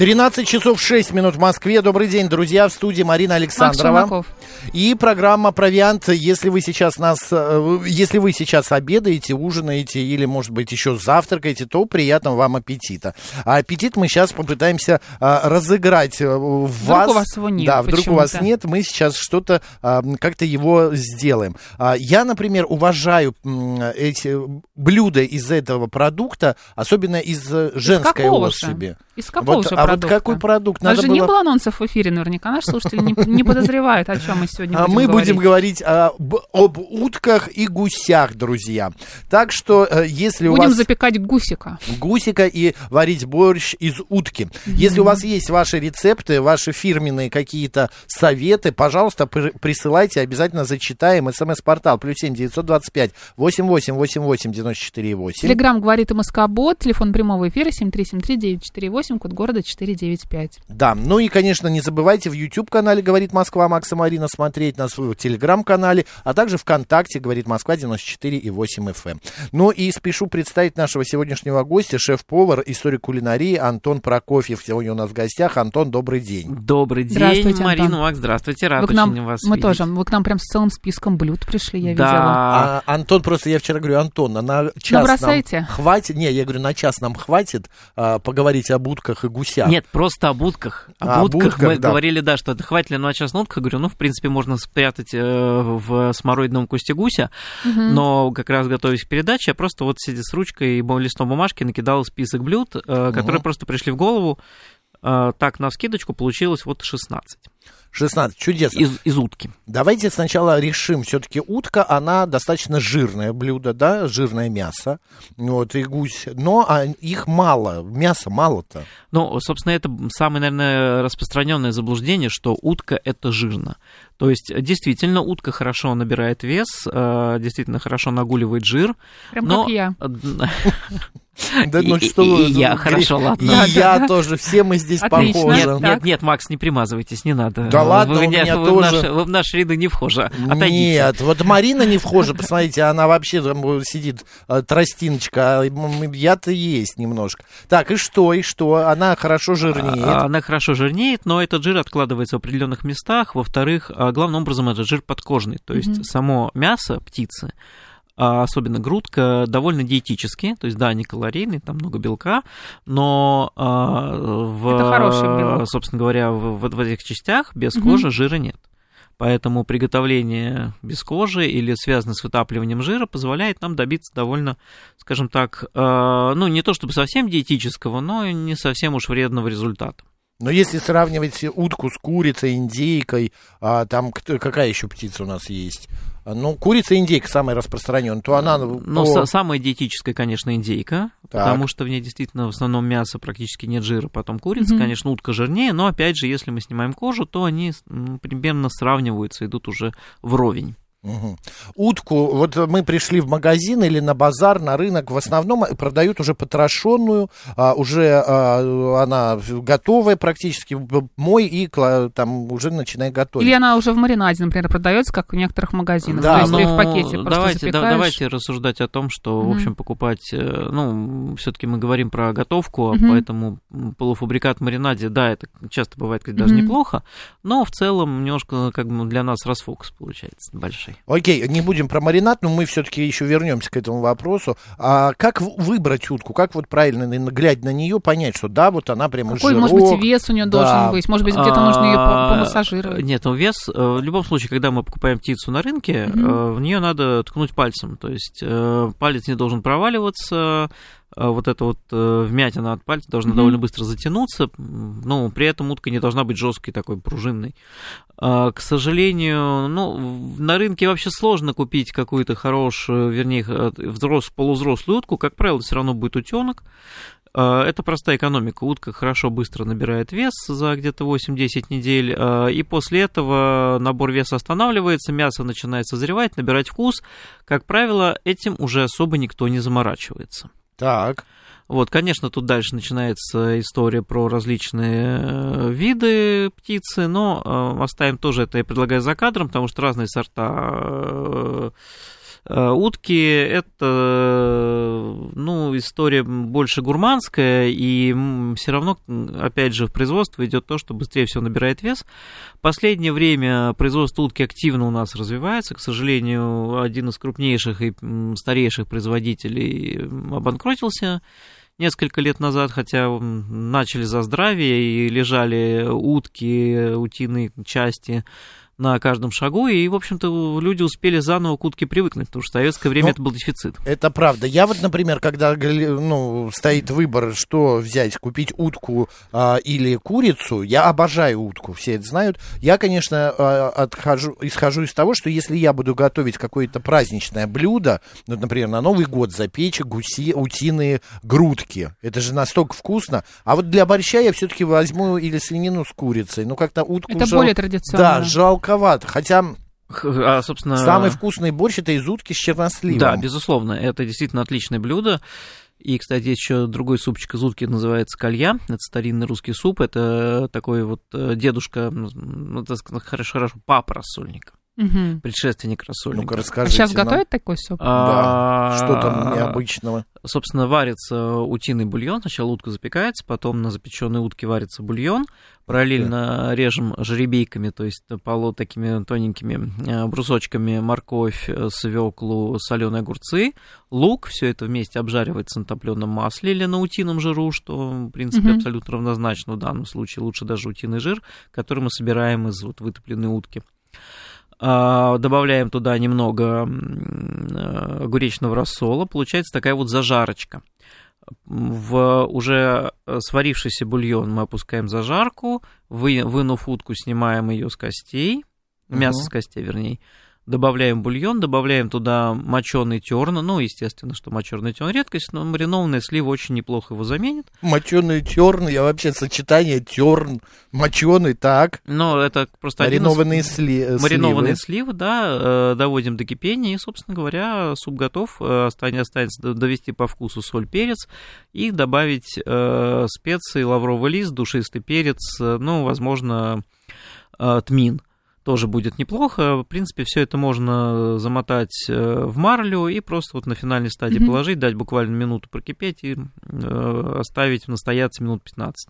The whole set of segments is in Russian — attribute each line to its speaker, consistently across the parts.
Speaker 1: 13 часов 6 минут в Москве. Добрый день, друзья. В студии Марина Александрова. И программа «Провиант». Если вы сейчас нас, э, если вы сейчас обедаете, ужинаете или, может быть, еще завтракаете, то приятного вам аппетита. А аппетит мы сейчас попытаемся а, разыграть в
Speaker 2: Вдруг
Speaker 1: вас.
Speaker 2: у вас его нет
Speaker 1: Да, вдруг у вас нет, мы сейчас что-то а, как-то его сделаем. А, я, например, уважаю эти блюда из этого продукта, особенно из э, женской особи.
Speaker 2: Из какого
Speaker 1: Вот,
Speaker 2: же
Speaker 1: а вот
Speaker 2: продукта?
Speaker 1: какой продукт?
Speaker 2: У нас
Speaker 1: Надо
Speaker 2: же не
Speaker 1: было-
Speaker 2: было анонсов в эфире наверняка. Наши слушатели не, не подозревают, о чем мы сегодня
Speaker 1: А
Speaker 2: будем
Speaker 1: мы
Speaker 2: говорить.
Speaker 1: будем говорить а, б- об утках и гусях, друзья. Так что, э, если у
Speaker 2: Будем
Speaker 1: вас
Speaker 2: запекать гусика.
Speaker 1: гусика и варить борщ из утки. Если у вас есть ваши рецепты, ваши фирменные какие-то советы, пожалуйста, при- присылайте, обязательно зачитаем. СМС-портал плюс семь девятьсот двадцать пять восемь восемь восемь восемь девяносто четыре восемь.
Speaker 2: Телеграмм говорит и Москобот, телефон прямого эфира 7373948, код города 495.
Speaker 1: Да, ну и, конечно, не забывайте в YouTube-канале «Говорит Москва» Макса Марина смотреть нас в Телеграм-канале, а также ВКонтакте «Говорит Москва» 94 и 8 FM. Ну и спешу представить нашего сегодняшнего гостя, шеф-повар, историк кулинарии Антон Прокофьев. Сегодня у нас в гостях. Антон, добрый день.
Speaker 3: Добрый день,
Speaker 2: Здравствуйте,
Speaker 3: Марина,
Speaker 2: Антон.
Speaker 3: Макс, здравствуйте, рад
Speaker 2: Вы к нам,
Speaker 3: очень вас
Speaker 2: мы
Speaker 3: видеть.
Speaker 2: тоже, вы к нам прям с целым списком блюд пришли, я
Speaker 3: Да.
Speaker 2: видела.
Speaker 1: А, Антон, просто я вчера говорю, Антон, а на час
Speaker 2: Набросайте.
Speaker 1: нам хватит? Не, я говорю, на час нам хватит а, поговорить об утках и гусях.
Speaker 3: Нет, просто об утках. Об
Speaker 1: А, об
Speaker 3: утках мы
Speaker 1: утках, да.
Speaker 3: говорили, да, что это хватит ли на час на утках. Говорю, ну, в принципе, можно спрятать э, в смородиновом кусте гуся, но как раз готовясь к передаче, я просто вот сидя с ручкой и листом бумажки накидал список блюд, э, которые просто пришли в голову. Э, так, на скидочку получилось вот 16
Speaker 1: 16, чудесно.
Speaker 3: из, из утки.
Speaker 1: Давайте сначала решим, все-таки утка, она достаточно жирное блюдо, да, жирное мясо, вот, и гусь, но а, их мало, мяса мало-то.
Speaker 3: Ну, собственно, это самое, наверное, распространенное заблуждение, что утка это жирно. То есть, действительно, утка хорошо набирает вес, э, действительно хорошо нагуливает жир.
Speaker 2: Прям
Speaker 3: но...
Speaker 2: как я.
Speaker 1: Да, ну что
Speaker 3: и-
Speaker 1: вы,
Speaker 3: я, хорошо, ладно.
Speaker 1: И я тоже, все мы здесь похожи.
Speaker 3: Нет, нет, нет, Макс, не примазывайтесь, не надо.
Speaker 1: Да ладно, у меня тоже.
Speaker 3: В наши, вы в наши ряды не вхожи.
Speaker 1: Нет, вот Марина не вхожа, посмотрите, она вообще там сидит, э, тростиночка, а я-то есть немножко. Так, и что, и что? Она хорошо жирнеет.
Speaker 3: А, Она хорошо жирнеет, но этот жир откладывается в определенных местах. Во-вторых, а, главным образом это жир подкожный. То есть само мясо птицы, а особенно грудка, довольно диетические. То есть, да, они калорийные, там много белка, но а, в, собственно говоря, в, в- в этих частях без кожи жира нет. Поэтому приготовление без кожи или связанное с вытапливанием жира позволяет нам добиться довольно, скажем так, ну не то чтобы совсем диетического, но не совсем уж вредного результата.
Speaker 1: Но если сравнивать утку с курицей, индейкой, а, там какая еще птица у нас есть? А, Ну, курица и индейка самая распространенная, то она...
Speaker 3: Но
Speaker 1: по-
Speaker 3: са- самая диетическая, конечно, индейка,
Speaker 1: Так.
Speaker 3: потому что в ней действительно в основном мясо практически нет жира. Потом курица,
Speaker 2: Мгм.
Speaker 3: конечно, утка жирнее, но опять же, если мы снимаем кожу, то они примерно сравниваются, идут уже вровень.
Speaker 1: Мгм. Утку, вот мы пришли в магазин или на базар, на рынок, в основном продают уже потрошенную, а, уже а, она готовая практически, мой и там уже начинай готовить.
Speaker 2: Или она уже в маринаде, например, продается, как в некоторых магазинах.
Speaker 1: Да,
Speaker 2: То есть
Speaker 3: но
Speaker 2: в пакете просто
Speaker 3: давайте, да- давайте рассуждать о том, что, в
Speaker 2: Мгм.
Speaker 3: общем, покупать, э, ну, все-таки мы говорим про готовку,
Speaker 2: Мгм.
Speaker 3: поэтому полуфабрикат в маринаде, да, это часто бывает, кстати, даже
Speaker 2: Мгм.
Speaker 3: неплохо, но в целом немножко как бы для нас расфокус получается большой.
Speaker 1: Окей, не будем про маринад, но мы все-таки еще вернемся к этому вопросу. А как выбрать утку? Как вот правильно, глядя на нее, понять, что да, вот она прямо
Speaker 2: Какой,
Speaker 1: жирок,
Speaker 2: может быть, вес у нее
Speaker 1: да.
Speaker 2: должен быть? Может быть, где-то нужно ее
Speaker 3: А,
Speaker 2: помассажировать?
Speaker 3: Нет, ну вес, э, в любом случае, когда мы покупаем птицу на рынке, э, в нее надо ткнуть пальцем. То есть э, палец не должен проваливаться, вот эта вот э, вмятина от пальца должна
Speaker 2: Мгм.
Speaker 3: довольно быстро затянуться, но при этом утка не должна быть жесткой такой, пружинной. А, К сожалению, ну, на рынке вообще сложно купить какую-то хорошую, вернее, э, взрос, полувзрослую утку. Как правило, все равно будет утенок. А, Это простая экономика. Утка хорошо быстро набирает вес за где-то 8-10 недель, а, и после этого набор веса останавливается, мясо начинает созревать, набирать вкус. Как правило, этим уже особо никто не заморачивается.
Speaker 1: Так.
Speaker 3: Вот, конечно, тут дальше начинается история про различные э, виды птицы, но э, оставим тоже это, я предлагаю за кадром, потому что разные сорта Э, утки это, ну, история больше гурманская, и все равно, опять же, в производство идет то, что быстрее всего набирает вес. Последнее время производство утки активно у нас развивается. К сожалению, один из крупнейших и старейших производителей обанкротился несколько лет назад, хотя начали за здравие и лежали утки, утиные части на каждом шагу, и, в общем-то, люди успели заново к утке привыкнуть, потому что в советское время ну, это был дефицит.
Speaker 1: Это правда. Я вот, например, когда ну, стоит выбор, что взять, купить утку а, или курицу, я обожаю утку, все это знают. Я, конечно, а, отхожу, исхожу из того, что если я буду готовить какое-то праздничное блюдо, ну, например, на Новый год запечь гуси, утиные грудки, это же настолько вкусно, а вот для борща я все-таки возьму или свинину с курицей, ну, как-то утку...
Speaker 2: Это жал... более традиционно.
Speaker 1: Да, жалко сладковато. Хотя
Speaker 3: а, собственно...
Speaker 1: Самый вкусный борщ это из утки с черносливом.
Speaker 3: Да, безусловно, это действительно отличное блюдо. И, кстати, есть еще другой супчик из утки, называется калья. Это старинный русский суп. Это такой вот э, дедушка, ну, хорошо, хорошо, папа рассольника. Угу. Предшественник рассольника.
Speaker 1: Ну-ка, расскажите.
Speaker 2: А сейчас нам. готовят такой суп?
Speaker 1: А, да. Что там необычного?
Speaker 3: Собственно, варится утиный бульон. Сначала утка запекается, потом на запеченной утке варится бульон. Параллельно да. режем жеребейками, то есть полу такими тоненькими э, брусочками морковь, э, свеклу, соленые огурцы, лук. Все это вместе обжаривается на топленом масле или на утином жиру, что, в принципе, угу. абсолютно равнозначно в данном случае. Лучше даже утиный жир, который мы собираем из вот вытопленной утки. А, добавляем туда немного э, огуречного рассола, получается такая вот зажарочка. В уже сварившийся бульон мы опускаем зажарку, вы, вынув утку, снимаем ее с костей, мясо uh-huh. с костей, вернее, добавляем бульон, добавляем туда моченый терн, ну, естественно, что моченый терн редкость, но маринованная слива очень неплохо его заменит.
Speaker 1: Моченый терн, я вообще сочетание терн, моченый, так.
Speaker 3: Ну, это просто
Speaker 1: Маринованные из... сли...
Speaker 3: Э, Маринованные сливы. сливы, да, э, доводим до кипения, и, собственно говоря, суп готов, э, останется довести по вкусу соль, перец, и добавить э, специи, лавровый лист, душистый перец, ну, возможно, э, тмин тоже будет неплохо. В принципе, все это можно замотать э, в марлю и просто вот на финальной стадии mm-hmm. положить, дать буквально минуту прокипеть и э, оставить настояться минут 15.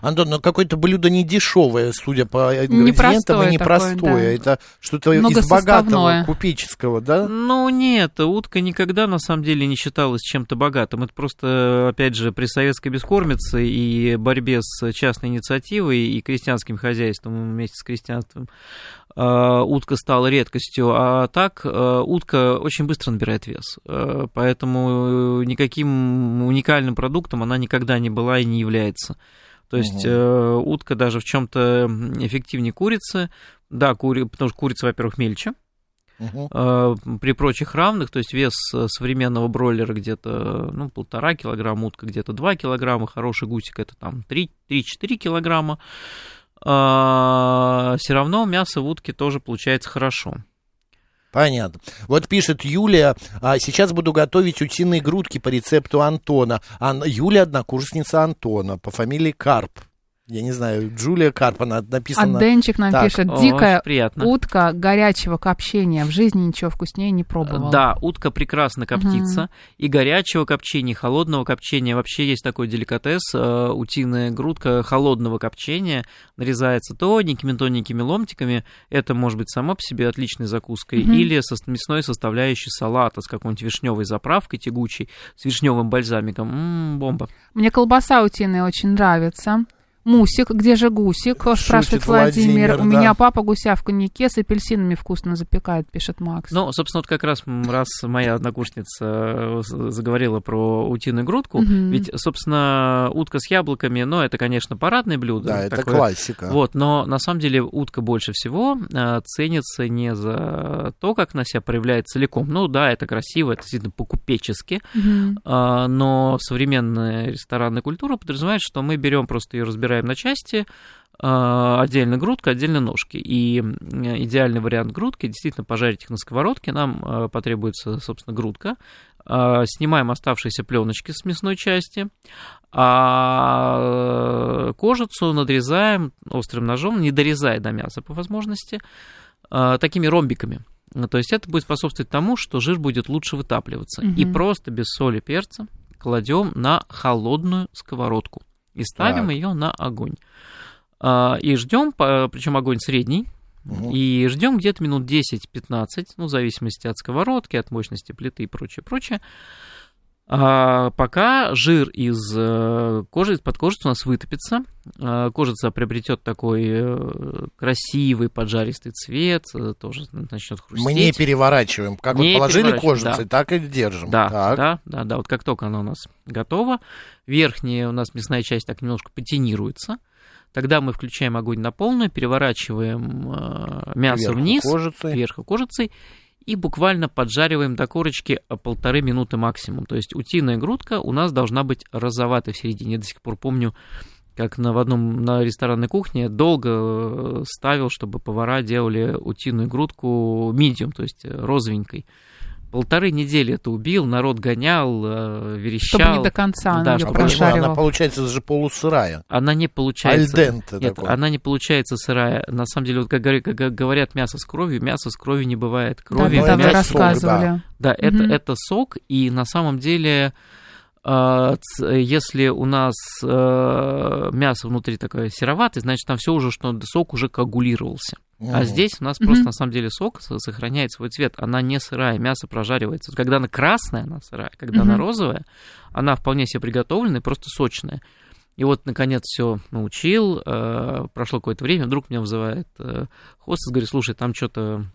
Speaker 1: Антон, ну какое-то блюдо не дешевое, судя по ингредиентам, и непростое. Такое, да. Это что-то из богатого, купеческого, да?
Speaker 3: Ну нет, утка никогда на самом деле не считалась чем-то богатым. Это просто, опять же, при советской бескормице и борьбе с частной инициативой и крестьянским хозяйством вместе с крестьянством Э, утка стала редкостью, а так э, утка очень быстро набирает вес. Э, поэтому никаким уникальным продуктом она никогда не была и не является. То есть угу. утка даже в чем-то эффективнее курицы. Да, кури... потому что курица, во-первых, мельче. Угу. При прочих равных, то есть вес современного бройлера где-то ну, полтора килограмма, утка где-то 2 килограмма, хороший гусик это там 3-4 килограмма. А, все равно мясо в утке тоже получается хорошо.
Speaker 1: Понятно. Вот пишет Юлия, а сейчас буду готовить утиные грудки по рецепту Антона. Ан... Юлия однокурсница Антона по фамилии Карп я не знаю, Джулия Карпана написано.
Speaker 2: А Денчик нам так. пишет, дикая О, утка горячего копчения. В жизни ничего вкуснее не пробовал.
Speaker 3: Да, утка прекрасно коптится. Угу. И горячего копчения, и холодного копчения. Вообще есть такой деликатес, э, утиная грудка холодного копчения. Нарезается тоненькими-тоненькими ломтиками. Это может быть само по себе отличной закуской. Угу. Или со мясной составляющей салата с какой-нибудь вишневой заправкой тягучей, с вишневым бальзамиком. М-м, бомба.
Speaker 2: Мне колбаса утиная очень нравится. Мусик, где же гусик? Шутит спрашивает Владимир. Владимир. У да. меня папа гуся в коньяке с апельсинами вкусно запекает, пишет Макс.
Speaker 3: Ну, собственно, вот как раз раз моя однокурсница э, заговорила про утиную грудку, угу. ведь, собственно, утка с яблоками, ну, это, конечно, парадное блюдо.
Speaker 1: Да, это такое. классика.
Speaker 3: Вот, но на самом деле утка больше всего э, ценится не за то, как она себя проявляет целиком. Ну, да, это красиво, это действительно по-купечески, угу. но современная ресторанная культура подразумевает, что мы берем просто ее разбираем разбираем на части, отдельно грудка, отдельно ножки. И идеальный вариант грудки, действительно, пожарить их на сковородке, нам потребуется, собственно, грудка. Снимаем оставшиеся пленочки с мясной части, а кожицу надрезаем острым ножом, не дорезая до мяса по возможности, такими ромбиками. То есть это будет способствовать тому, что жир будет лучше вытапливаться. Угу. И просто без соли перца кладем на холодную сковородку и ставим ее на огонь. А, и ждем, причем огонь средний, угу. и ждем где-то минут 10-15, ну, в зависимости от сковородки, от мощности плиты и прочее, прочее. А, пока жир из э, кожи, из-под кожицы у нас вытопится, а, кожица приобретет такой э, красивый поджаристый цвет, э, тоже начнет хрустеть.
Speaker 1: Мы не переворачиваем. Как не вот положили кожицей, да. так и держим.
Speaker 3: Да,
Speaker 1: так.
Speaker 3: да, да, да. Вот как только она у нас готова, верхняя у нас мясная часть так немножко патинируется. Тогда мы включаем огонь на полную, переворачиваем мясо
Speaker 1: вверху
Speaker 3: вниз,
Speaker 1: кожицей.
Speaker 3: вверху кожицей, и буквально поджариваем до корочки полторы минуты максимум. То есть утиная грудка у нас должна быть розоватой в середине. Я до сих пор помню, как на, в одном на ресторанной кухне долго э, ставил, чтобы повара делали утиную грудку медиум, то есть розовенькой полторы недели это убил, народ гонял, э, верещал.
Speaker 2: Чтобы не до конца
Speaker 3: да,
Speaker 2: ее
Speaker 1: прожаривал. Она получается же полусырая.
Speaker 3: Она не получается.
Speaker 1: Альденте
Speaker 3: Нет,
Speaker 1: такой.
Speaker 3: она не получается сырая. На самом деле, вот как, как говорят, мясо с кровью, мясо с кровью не бывает. Крови,
Speaker 2: да, да,
Speaker 3: мясо,
Speaker 2: вы рассказывали.
Speaker 3: Да, да угу. это, это сок, и на самом деле э, если у нас э, мясо внутри такое сероватое, значит, там все уже, что сок уже коагулировался. Mm. А здесь у нас mm-hmm. просто на самом деле сок сохраняет свой цвет. Она не сырая, мясо прожаривается. Когда она красная, она сырая. Когда mm-hmm. она розовая, она вполне себе приготовленная, просто сочная. И вот, наконец, все научил. Э, прошло какое-то время, вдруг меня вызывает э, хостес, говорит, слушай, там что-то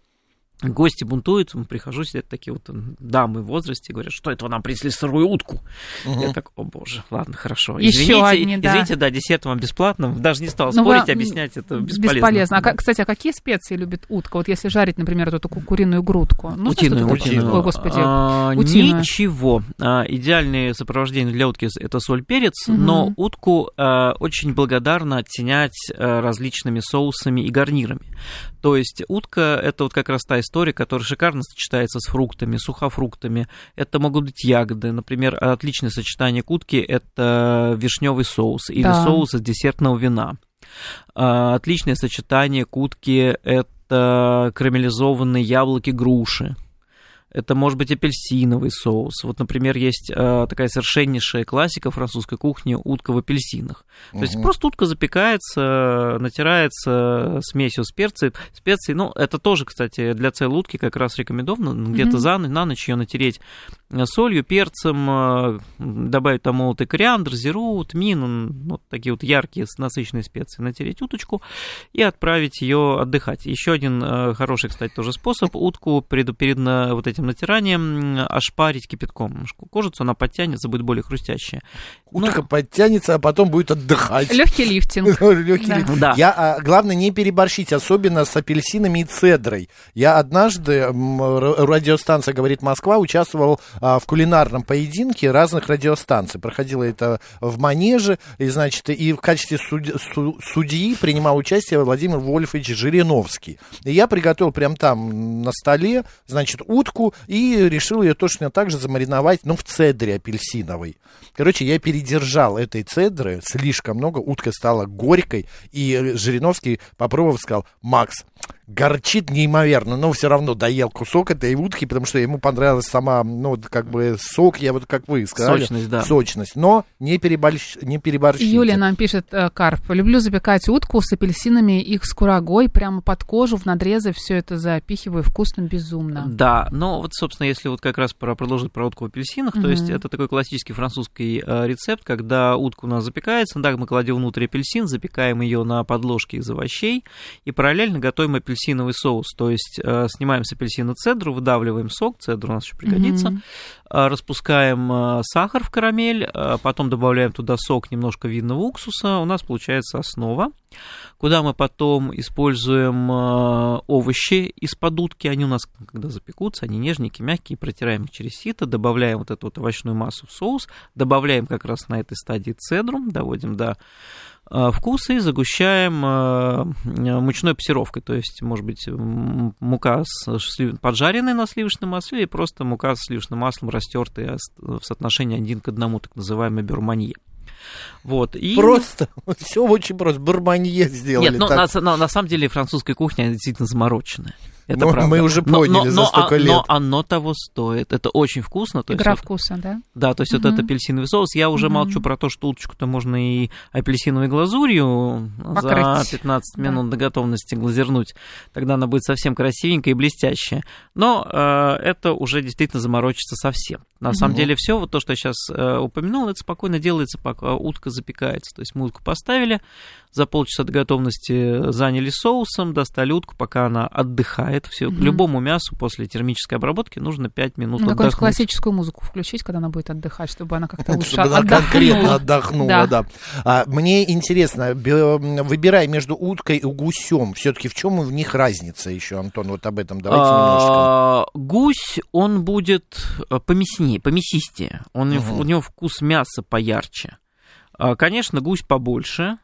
Speaker 3: Гости бунтуют, прихожу, сидят такие вот дамы в возрасте, говорят, что это вы нам принесли сырую утку. Угу. Я так, о боже, ладно, хорошо.
Speaker 2: Еще
Speaker 3: извините,
Speaker 2: одни, да.
Speaker 3: извините, да, десерт вам бесплатно. Даже не стал Но ну, спорить, вы... объяснять это бесполезно.
Speaker 2: Бесполезно. А, кстати, а какие специи любит утка? Вот если жарить, например, эту куриную грудку.
Speaker 3: Ну, утиную,
Speaker 2: утиную. Ой, господи,
Speaker 3: а, Ничего. А, идеальное сопровождение для утки – это соль, перец, угу. но утку а, очень благодарно оттенять а, различными соусами и гарнирами. То есть утка – это вот как раз та история, которая шикарно сочетается с фруктами, сухофруктами. Это могут быть ягоды. Например, отличное сочетание к утке – это вишневый соус или да. соус из десертного вина. А, отличное сочетание к утке – это карамелизованные яблоки груши это может быть апельсиновый соус. Вот, например, есть э, такая совершеннейшая классика французской кухни утка в апельсинах. Угу. То есть просто утка запекается, натирается смесью специй, специй. Ну, это тоже, кстати, для целой утки как раз рекомендовано где-то за ночь, на ночь ее натереть солью, перцем, э, добавить там молотый кориандр, зиру, тмин, вот такие вот яркие, насыщенные специи, натереть уточку и отправить ее отдыхать. Еще один э, хороший, кстати, тоже способ, утку перед, перед вот этим натиранием ошпарить кипятком. Кожицу она подтянется, будет более хрустящая.
Speaker 1: Утка ну, подтянется, а потом будет отдыхать.
Speaker 2: Легкий лифтинг.
Speaker 1: Легкий да. лифтинг. Да. Я, а, главное, не переборщить, особенно с апельсинами и цедрой. Я однажды, радиостанция «Говорит Москва», участвовал а, в кулинарном поединке разных радиостанций. Проходило это в Манеже, и, значит, и в качестве суд, су, судьи принимал участие Владимир Вольфович Жириновский. И я приготовил прям там на столе, значит, утку и решил ее точно так же замариновать, ну, в цедре апельсиновой. Короче, я передержал этой цедры слишком много, утка стала горькой, и Жириновский, попробовав, сказал, Макс, горчит неимоверно, но все равно доел кусок этой утки, потому что ему понравилась сама, ну, как бы сок, я вот как вы сказали.
Speaker 3: Сочность, да.
Speaker 1: Сочность, но не, переборщ, не переборщите.
Speaker 2: Юлия нам пишет, э, Карп, люблю запекать утку с апельсинами, их с курагой, прямо под кожу, в надрезы, все это запихиваю, вкусно, безумно.
Speaker 3: Да, но вот, собственно, если вот как раз про, продолжить про утку в апельсинах, mm-hmm. то есть это такой классический французский э, рецепт, когда утка у нас запекается, да, мы кладем внутрь апельсин, запекаем ее на подложке из овощей и параллельно готовим апельсин апельсиновый соус, то есть э, снимаем с апельсина цедру, выдавливаем сок, цедру у нас еще пригодится, распускаем э, сахар в карамель, э, потом добавляем туда сок немножко винного уксуса, у нас получается основа, куда мы потом используем овощи из-под утки, они у нас, когда запекутся, они нежненькие, мягкие, протираем их через сито, добавляем вот эту вот овощную массу в соус, добавляем как раз на этой стадии цедру, доводим до вкус и загущаем мучной пассировкой, то есть, может быть, мука с поджаренной на сливочном масле или просто мука с сливочным маслом растертая в соотношении один к одному, так называемый бюрманье.
Speaker 1: Вот, и... Просто, все очень просто, бурманье сделали.
Speaker 3: Нет, ну, на, на, на самом деле французская кухня действительно замороченная. Это
Speaker 1: но
Speaker 3: правда.
Speaker 1: Мы уже поняли но, но, за столько
Speaker 3: но,
Speaker 1: лет.
Speaker 3: Но оно того стоит. Это очень вкусно.
Speaker 2: То Игра есть, вкуса, вот, да?
Speaker 3: Да, то есть угу. вот этот апельсиновый соус. Я уже угу. молчу про то, что уточку-то можно и апельсиновой глазурью Покрыть. за 15 минут да. до готовности глазернуть. Тогда она будет совсем красивенькая и блестящая. Но э, это уже действительно заморочится совсем. На угу. самом деле все, вот то, что я сейчас э, упомянул, это спокойно делается, пока утка запекается. То есть мы утку поставили, за полчаса до готовности заняли соусом, достали утку, пока она отдыхает. Все. Угу. Любому мясу после термической обработки нужно 5 минут ну,
Speaker 2: отдохнуть. классическую музыку включить, когда она будет отдыхать, чтобы она как-то лучше
Speaker 1: чтобы
Speaker 2: отдохнула.
Speaker 1: она конкретно отдохнула, да. да. А, мне интересно, выбирай между уткой и гусем, все-таки в чем в них разница еще, Антон? Вот об этом давайте а,
Speaker 3: немножко. Гусь, он будет э, помеснее, помесистее. Он, У него вкус мяса поярче. А, конечно, гусь побольше,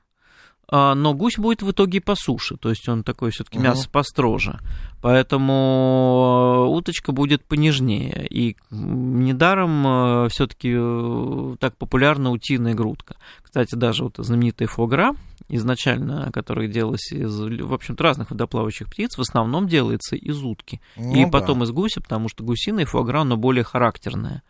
Speaker 3: но гусь будет в итоге по суше, то есть он такой все-таки угу. мясо построже. Поэтому э, уточка будет понежнее. И недаром э, все-таки э, так популярна утиная грудка. Кстати, даже вот знаменитая фуагра, изначально, которая делалась из, в общем-то, разных водоплавающих птиц, в основном делается из утки. Ну, и да. потом из гуся, потому что гусиная фуагра, но более характерная.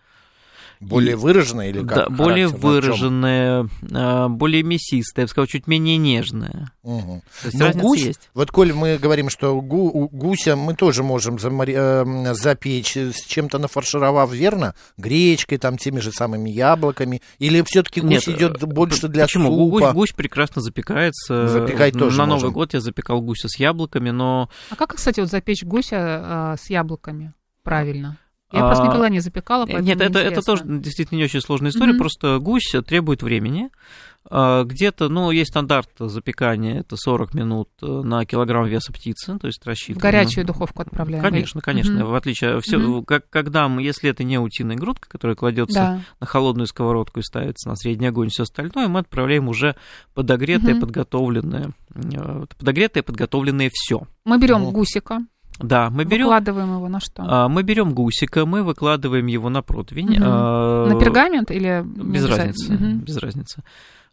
Speaker 1: Более выраженная или как?
Speaker 3: Да, более выраженная, а, более мясистая, я бы сказал, чуть менее нежная.
Speaker 1: Угу. То есть Но гусь, есть. вот коль мы говорим, что гу, гуся мы тоже можем замари, э, запечь, с чем-то нафаршировав, верно? Гречкой, там, теми же самыми яблоками, или все-таки гусь Нет, идет э, больше для
Speaker 3: почему?
Speaker 1: супа?
Speaker 3: Гусь, гусь прекрасно запекается.
Speaker 1: Запекать тоже
Speaker 3: На
Speaker 1: можем.
Speaker 3: Новый год я запекал гуся с яблоками, но...
Speaker 2: А как, кстати, вот запечь гуся э, с яблоками правильно? Я а, просто никогда не запекала, поэтому
Speaker 3: Нет, это, это тоже действительно не очень сложная история, mm-hmm. просто гусь требует времени. А, где-то, ну, есть стандарт запекания, это 40 минут э, на килограмм веса птицы, то есть рассчитываем.
Speaker 2: В горячую духовку отправляем.
Speaker 3: Конечно, конечно. Mm-hmm. В отличие, все, mm-hmm. как, когда мы, если это не утиная грудка, которая кладется да. на холодную сковородку и ставится на средний огонь, все остальное, мы отправляем уже подогретое, mm-hmm. подготовленное, э, подогретое, подготовленное все.
Speaker 2: Мы берем mm-hmm. гусика,
Speaker 3: да, мы берем...
Speaker 2: Выкладываем его на что?
Speaker 3: А, мы берем гусика, мы выкладываем его на противень.
Speaker 2: Угу. А, на пергамент или...
Speaker 3: Без разницы, угу. без разницы.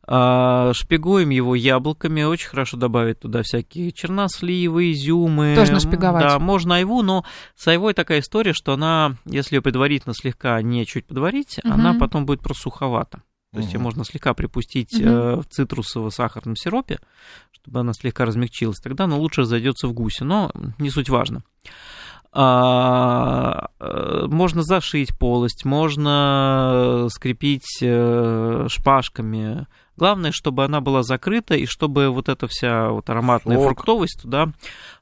Speaker 3: А, шпигуем его яблоками, очень хорошо добавить туда всякие черносливы, изюмы.
Speaker 2: Тоже нашпиговать.
Speaker 3: Да, можно айву, но с айвой такая история, что она, если ее предварительно слегка не чуть подварить, угу. она потом будет просуховата. То есть ее можно слегка припустить э, в цитрусово-сахарном сиропе, чтобы она слегка размягчилась. Тогда она лучше зайдется в гусе, но не суть важно. А, э, можно зашить полость, можно скрепить э, шпажками. Главное, чтобы она была закрыта и чтобы вот эта вся вот ароматная Сок. фруктовость туда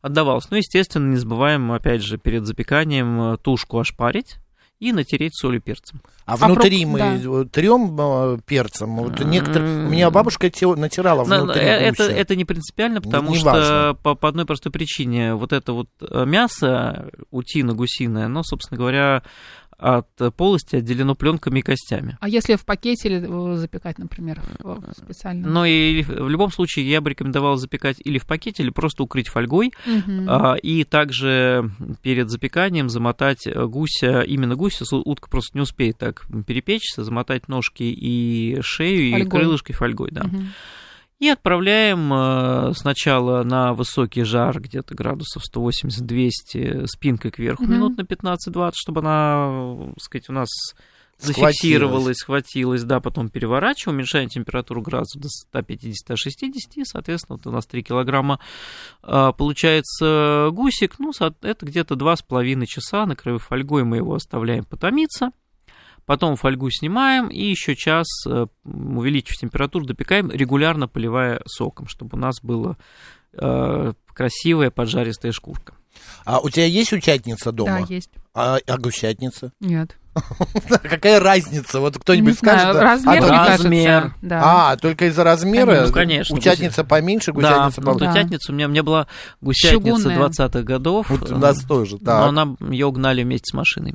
Speaker 3: отдавалась. Ну, естественно, не забываем, опять же, перед запеканием тушку ошпарить и натереть солью перцем.
Speaker 1: А, а внутри мы да. трем э, перцем. Вот некоторые, у меня бабушка натирала внутри
Speaker 3: это, это не принципиально, потому не что по, по одной простой причине вот это вот э, мясо утино гусиное, оно, собственно говоря, от полости отделено пленками и костями.
Speaker 2: А если в пакете или запекать, например, специально?
Speaker 3: Ну и в любом случае я бы рекомендовал запекать или в пакете, или просто укрыть фольгой. Угу. И также перед запеканием замотать гуся, именно гуся, утка просто не успеет так перепечься, замотать ножки и шею, фольгой. и крылышки фольгой, да. Угу. И отправляем э, сначала на высокий жар, где-то градусов 180-200, спинкой кверху, mm-hmm. минут на 15-20, чтобы она, так сказать, у нас зафиксировалась, схватилась, да, потом переворачиваем, уменьшаем температуру градусов до 150-160, и, соответственно, вот у нас 3 килограмма э, получается гусик, ну, это где-то 2,5 часа, накрыв фольгой мы его оставляем потомиться, Потом фольгу снимаем и еще час, э, увеличив температуру, допекаем, регулярно поливая соком, чтобы у нас была э, красивая поджаристая шкурка.
Speaker 1: А у тебя есть утятница дома?
Speaker 2: Да, есть.
Speaker 1: А, а гусятница?
Speaker 2: Нет.
Speaker 1: Какая разница? Вот кто-нибудь скажет.
Speaker 2: Размер,
Speaker 3: а, размер.
Speaker 1: Да. А, только из-за размера?
Speaker 3: Ну, конечно.
Speaker 1: Утятница поменьше, гусятница
Speaker 3: побольше. Да, утятница, у меня, у меня была гусятница 20-х годов.
Speaker 1: Вот у нас тоже,
Speaker 3: да. Но она, ее угнали вместе с машиной.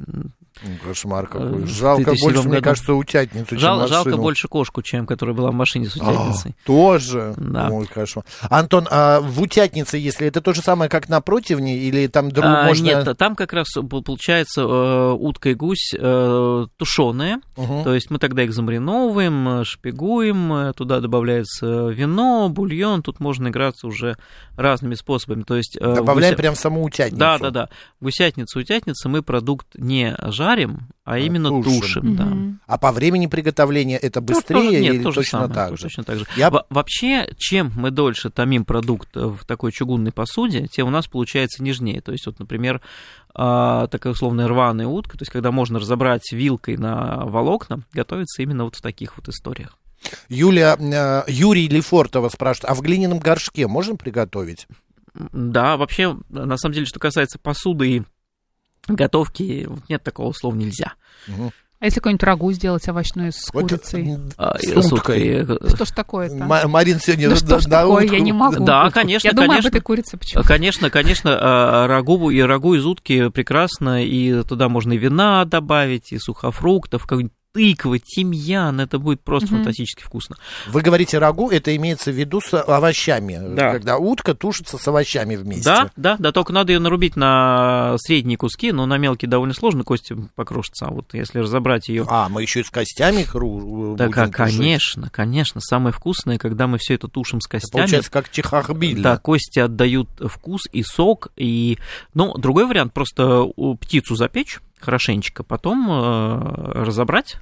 Speaker 1: Кошмар какой. Э, Жалко больше, году. мне кажется, утятницу,
Speaker 3: Жал,
Speaker 1: чем
Speaker 3: Жалко больше кошку, чем которая была в машине с утятницей.
Speaker 1: А, тоже? Да. Ой, хорошо. Антон, а в утятнице, если это то же самое, как на противне, или там друг, а, можно...
Speaker 3: Нет, там как раз получается э, утка и гусь э, тушеные, угу. то есть мы тогда их замариновываем, шпигуем, туда добавляется вино, бульон, тут можно играться уже разными способами. То есть,
Speaker 1: Добавляем гуся... прям саму утятницу.
Speaker 3: Да, да, да. Гусятница, утятница мы продукт не жарим, а, а именно тушим. тушим да.
Speaker 1: А по времени приготовления это быстрее тоже, нет, или
Speaker 3: то
Speaker 1: точно
Speaker 3: самое,
Speaker 1: так же?
Speaker 3: Точно так же. Я... Вообще, чем мы дольше томим продукт в такой чугунной посуде, тем у нас получается нежнее. То есть, вот, например, а, такая условная рваная утка, то есть когда можно разобрать вилкой на волокна, готовится именно вот в таких вот историях.
Speaker 1: Юлия, э, Юрий Лефортова спрашивает, а в глиняном горшке можно приготовить?
Speaker 3: Да, вообще, на самом деле, что касается посуды и готовки, нет такого слова нельзя.
Speaker 2: Угу. А если какой-нибудь рагу сделать овощное с вот, курицей?
Speaker 1: А, с уткой.
Speaker 2: Что ж такое-то?
Speaker 1: Марин сегодня
Speaker 2: да что ж такое, я не могу.
Speaker 3: Да, конечно,
Speaker 2: Я
Speaker 3: конечно.
Speaker 2: думаю об этой курице почему
Speaker 3: Конечно, конечно, а, рагу и рагу из утки прекрасно, и туда можно и вина добавить, и сухофруктов, какой-нибудь тыква, тимьян, это будет просто угу. фантастически вкусно.
Speaker 1: Вы говорите рагу, это имеется в виду с овощами, да. когда утка тушится с овощами вместе.
Speaker 3: Да, да, да, только надо ее нарубить на средние куски, но на мелкие довольно сложно, кости покрошатся, а вот если разобрать ее...
Speaker 1: А, мы еще и с костями хру...
Speaker 3: Да, будем конечно, тушить. конечно, самое вкусное, когда мы все это тушим с костями. Это
Speaker 1: получается как чехахбиль.
Speaker 3: Да, кости отдают вкус и сок, и... Ну, другой вариант, просто птицу запечь, хорошенечко, потом э, разобрать.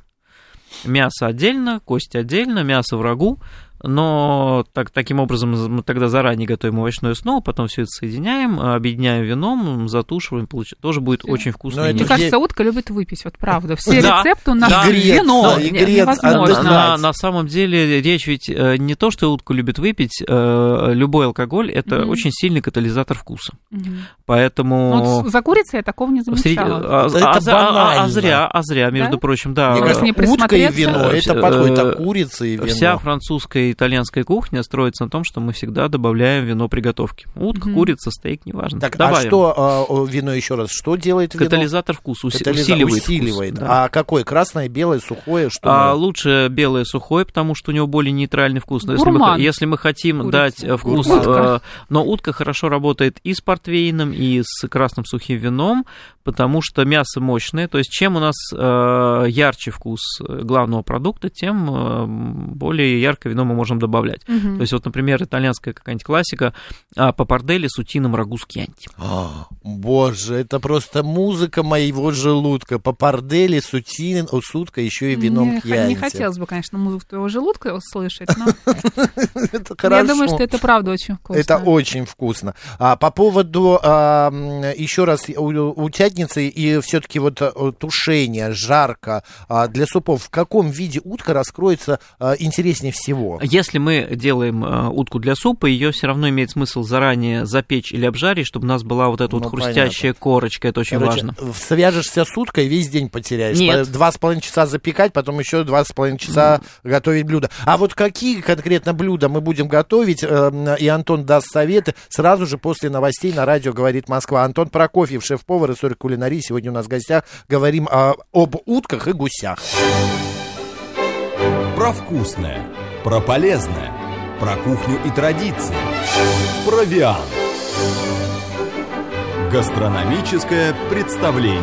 Speaker 3: Мясо отдельно, кости отдельно, мясо в рагу, но так, таким образом мы тогда заранее готовим овощную основу, потом все это соединяем, объединяем вином, затушиваем, получ... тоже будет все. очень вкусно.
Speaker 2: Мне кажется, утка любит выпить, вот правда. Все рецепты у нас да, вино, невозможно.
Speaker 3: На, на самом деле речь ведь э, не то, что утка любит выпить, э, любой алкоголь это mm-hmm. очень сильный катализатор вкуса. Mm-hmm. Поэтому...
Speaker 2: Ну, вот за курицей я такого не замечала.
Speaker 3: А, а, а, а зря, а зря, между да? прочим, да.
Speaker 1: Мне кажется, утка и вино, это подходит, а курица и вино.
Speaker 3: Вся французская итальянская кухня строится на том, что мы всегда добавляем вино приготовки. Утка, mm-hmm. курица, стейк, неважно.
Speaker 1: Так, а Добавим. а что вино еще раз? Что делает
Speaker 3: вино? Катализатор вкуса, уси- Катализа- усиливает.
Speaker 1: усиливает.
Speaker 3: Вкус,
Speaker 1: да. А какой? Красное, белое, сухое? Что
Speaker 3: а, лучше белое, сухое, потому что у него более нейтральный вкус. Если мы, если мы хотим Курица. дать э, вкус... Утка. Э, но утка хорошо работает и с портвейном, и с красным сухим вином, потому что мясо мощное. То есть чем у нас э, ярче вкус главного продукта, тем э, более яркое вино мы можем добавлять. Угу. То есть вот, например, итальянская какая-нибудь классика а, папарделли с утиным рагу с кьянти.
Speaker 1: А, боже, это просто музыка моего желудка. Папарделли с утиным, с уткой еще и вином кьянти.
Speaker 2: Не хотелось бы, конечно, музыку твоего желудка услышать, но... Я думаю, что это правда очень вкусно.
Speaker 1: Это очень вкусно. А, по поводу, а, еще раз, утятницы и все-таки вот э, тушение, жарко а, для супов, в каком виде утка раскроется а, интереснее всего?
Speaker 3: Если мы делаем э, утку для супа, ее все равно имеет смысл заранее запечь или обжарить, чтобы у нас была вот эта ну, вот хрустящая понятно. корочка, это очень Короче, важно.
Speaker 1: Свяжешься с уткой, весь день потеряешь. Нет. Два с половиной часа запекать, потом еще два с половиной часа mm. готовить блюдо. А вот какие конкретно блюда мы будем готовить, э, и Антон даст советы сразу же после новостей на радио «Говорит Москва». Антон Прокофьев, шеф-повар, историк кулинарии, сегодня у нас в гостях. Говорим о, об утках и гусях.
Speaker 4: Про вкусное, про полезное про кухню и традиции. Провиан. Гастрономическое представление.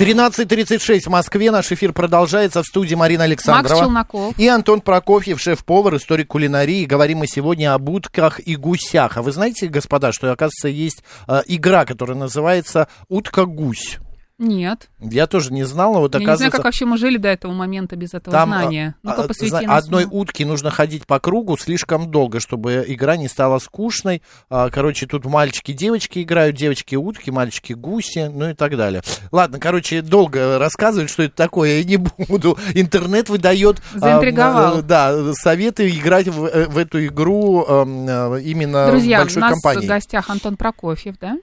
Speaker 1: 13.36 в Москве. Наш эфир продолжается в студии Марина Александрова.
Speaker 2: Макс Челноков.
Speaker 1: И Антон Прокофьев, шеф-повар, историк кулинарии. Говорим мы сегодня об утках и гусях. А вы знаете, господа, что, оказывается, есть э, игра, которая называется «Утка-гусь».
Speaker 2: Нет.
Speaker 1: Я тоже не знал, но вот
Speaker 2: Я
Speaker 1: оказывается...
Speaker 2: не знаю, как вообще мы жили до этого момента без этого там, знания.
Speaker 1: А, Ну-ка, посвяти а, нас. Одной утке нужно ходить по кругу слишком долго, чтобы игра не стала скучной. А, короче, тут мальчики девочки играют, девочки утки, мальчики гуси, ну и так далее. Ладно, короче, долго рассказывать, что это такое, я не буду. Интернет выдает...
Speaker 2: Заинтриговал.
Speaker 1: А, да, советы играть в, э, в эту игру а, именно
Speaker 2: Друзья,
Speaker 1: в большой компании.
Speaker 2: Друзья, у нас в гостях Антон Прокофьев, да?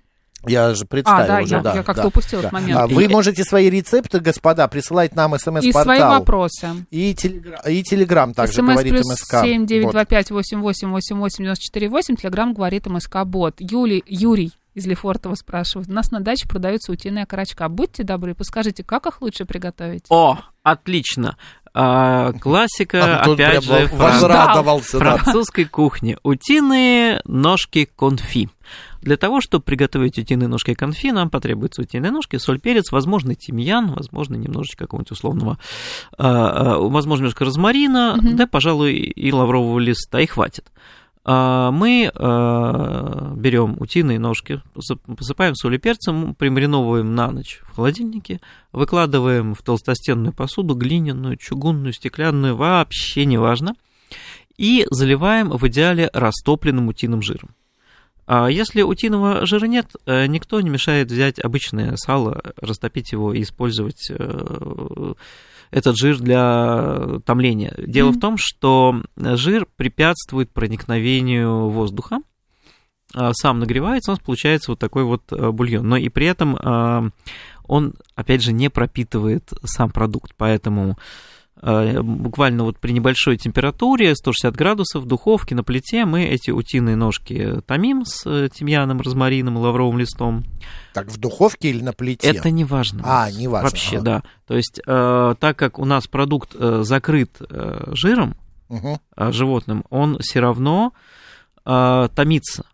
Speaker 1: Я же представил а, да,
Speaker 2: уже,
Speaker 1: я,
Speaker 2: да. Я как-то да, упустила да. этот момент. А,
Speaker 1: вы можете свои рецепты, господа, присылать нам смс-портал.
Speaker 2: И свои вопросы.
Speaker 1: И, телеграм, и телеграм также СМС говорит плюс МСК.
Speaker 2: 7 925 88 88 94 8. Телеграм говорит МСК Бот. Юлий, Юрий из Лефортова спрашивают. У нас на даче продаются утиные окорочка. Будьте добры, подскажите, как их лучше приготовить?
Speaker 3: О, отлично. А, классика, Антон опять же,
Speaker 1: возрадовался,
Speaker 3: французской да. кухни. Утиные ножки конфи. Для того, чтобы приготовить утиные ножки конфи, нам потребуются утиные ножки, соль, перец, возможно, тимьян, возможно, немножечко какого-нибудь условного, а, а, возможно, немножко розмарина, угу. да, пожалуй, и лаврового листа, и хватит. А, мы а, берем утиные ножки, посыпаем солью и перцем, примариновываем на ночь в холодильнике, выкладываем в толстостенную посуду, глиняную, чугунную, стеклянную, вообще неважно, и заливаем в идеале растопленным утиным жиром. А если утиного жира нет, э, никто не мешает взять обычное сало, растопить его и использовать э, этот жир для томления. Дело mm-hmm. в том, что жир препятствует проникновению воздуха, а сам нагревается, у нас получается вот такой вот э, бульон. Но и при этом э, он, опять же, не пропитывает сам продукт, поэтому Э, буквально вот при небольшой температуре, 160 градусов, в духовке, на плите, мы эти утиные ножки томим с э, тимьяном, розмарином, лавровым листом.
Speaker 1: Так, в духовке или на плите?
Speaker 3: Это не важно.
Speaker 1: А, не важно.
Speaker 3: Вообще, ага. да. То есть, э, так как у нас продукт э, закрыт э, жиром угу. э, животным, он все равно э, томится.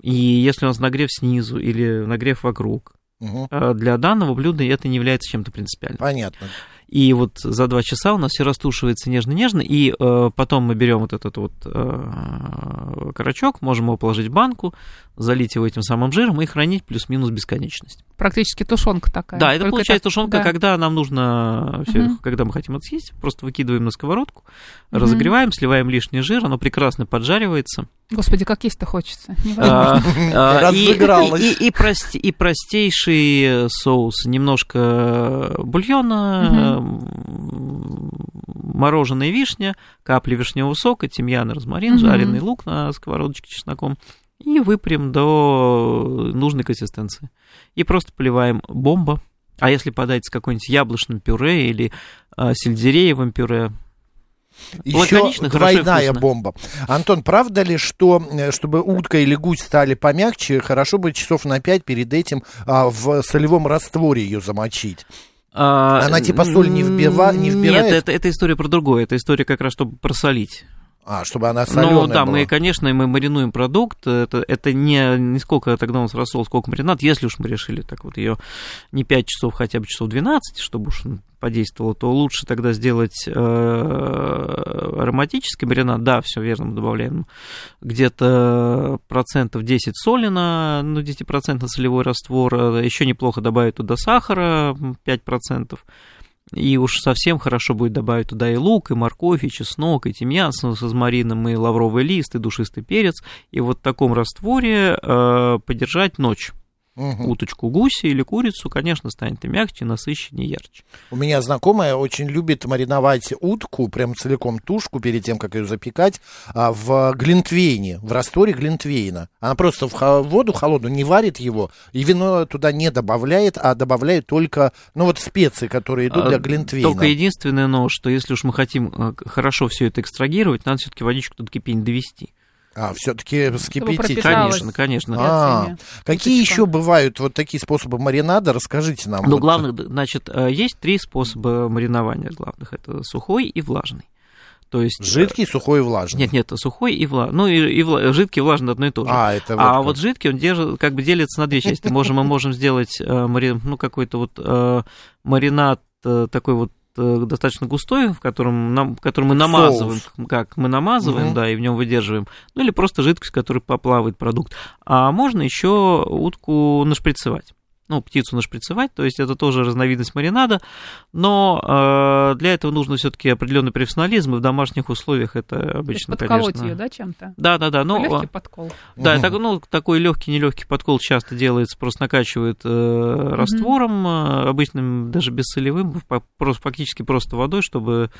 Speaker 3: И если у нас нагрев снизу или нагрев вокруг, угу. э, для данного блюда это не является чем-то принципиальным.
Speaker 1: Понятно.
Speaker 3: И вот за два часа у нас все растушивается нежно-нежно, и э, потом мы берем вот этот вот э, карачок, можем его положить в банку, залить его этим самым жиром и хранить плюс-минус бесконечность.
Speaker 2: Практически тушенка такая.
Speaker 3: Да, это получается так... тушенка, да. когда нам нужно, все, угу. когда мы хотим это съесть, просто выкидываем на сковородку, угу. разогреваем, сливаем лишний жир, оно прекрасно поджаривается.
Speaker 2: Господи, как есть-то хочется.
Speaker 3: А, а, и простейший соус, немножко бульона, мороженая вишня, капли вишневого сока, тимьян, розмарин, жареный лук на сковородочке чесноком и выпрям до нужной консистенции. И просто поливаем бомба. А если подать с какой-нибудь яблочным пюре или э, сельдереевым пюре,
Speaker 1: еще двойная бомба. Антон, правда ли, что э, чтобы утка или гусь стали помягче, хорошо бы часов на пять перед этим а, в солевом растворе ее замочить? А, Она типа соль не, вбива, не вбирает?
Speaker 3: Нет, это, это история про другое. Это история как раз, чтобы просолить.
Speaker 1: А, чтобы она соленая Ну,
Speaker 3: да,
Speaker 1: была.
Speaker 3: мы, конечно, мы маринуем продукт. Это, это не, не сколько тогда у нас рассол, сколько маринад. Если уж мы решили так вот ее не 5 часов, хотя бы часов 12, чтобы уж подействовало, то лучше тогда сделать э, ароматический маринад. Да, все верно, мы добавляем где-то процентов 10 соли на ну, 10% солевой раствор. Еще неплохо добавить туда сахара 5%. И уж совсем хорошо будет добавить туда и лук, и морковь, и чеснок, и тимьян с розмарином, и лавровый лист, и душистый перец. И вот в таком растворе э, подержать ночь угу. уточку гуся или курицу, конечно, станет и мягче, насыщеннее, ярче.
Speaker 1: У меня знакомая очень любит мариновать утку, прям целиком тушку, перед тем, как ее запекать, а, в глинтвейне, в растворе глинтвейна. Она просто в воду холодную не варит его, и вино туда не добавляет, а добавляет только, ну вот специи, которые идут для а, глинтвейна.
Speaker 3: Только единственное, но что если уж мы хотим э, хорошо все это экстрагировать, надо все-таки водичку тут кипень довести.
Speaker 1: А, все-таки вскипятить.
Speaker 3: Конечно, конечно.
Speaker 1: А, какие еще бывают вот такие способы маринада? Расскажите нам.
Speaker 3: Ну, вот. главных, значит, э, есть три способа маринования главных. Это сухой и влажный.
Speaker 1: То есть... Э, жидкий, сухой и влажный.
Speaker 3: Нет, нет, сухой и влажный. Ну, и, и вла... жидкий и влажный одно и то же.
Speaker 1: А, это
Speaker 3: вот а как. вот жидкий, он держит, как бы делится на две части. Можем, мы можем сделать э, мари... ну, какой-то вот маринад такой вот Э, достаточно густой, в котором, нам, который мы намазываем, Соус. как мы намазываем, угу. да, и в нем выдерживаем, ну или просто жидкость, которой поплавает продукт. А можно еще утку нашприцевать ну, птицу нашприцевать, то есть это тоже разновидность маринада, но э, для этого нужно все-таки определенный профессионализм, и в домашних условиях это обычно,
Speaker 2: то есть
Speaker 3: подколоть
Speaker 2: конечно... ее, да, чем-то?
Speaker 3: Да, да, да.
Speaker 2: Ну, легкий подкол.
Speaker 3: Да, угу. так, ну, такой легкий, нелегкий подкол часто делается, просто накачивают э, раствором, э, обычным, даже бессолевым, просто, фактически просто водой, чтобы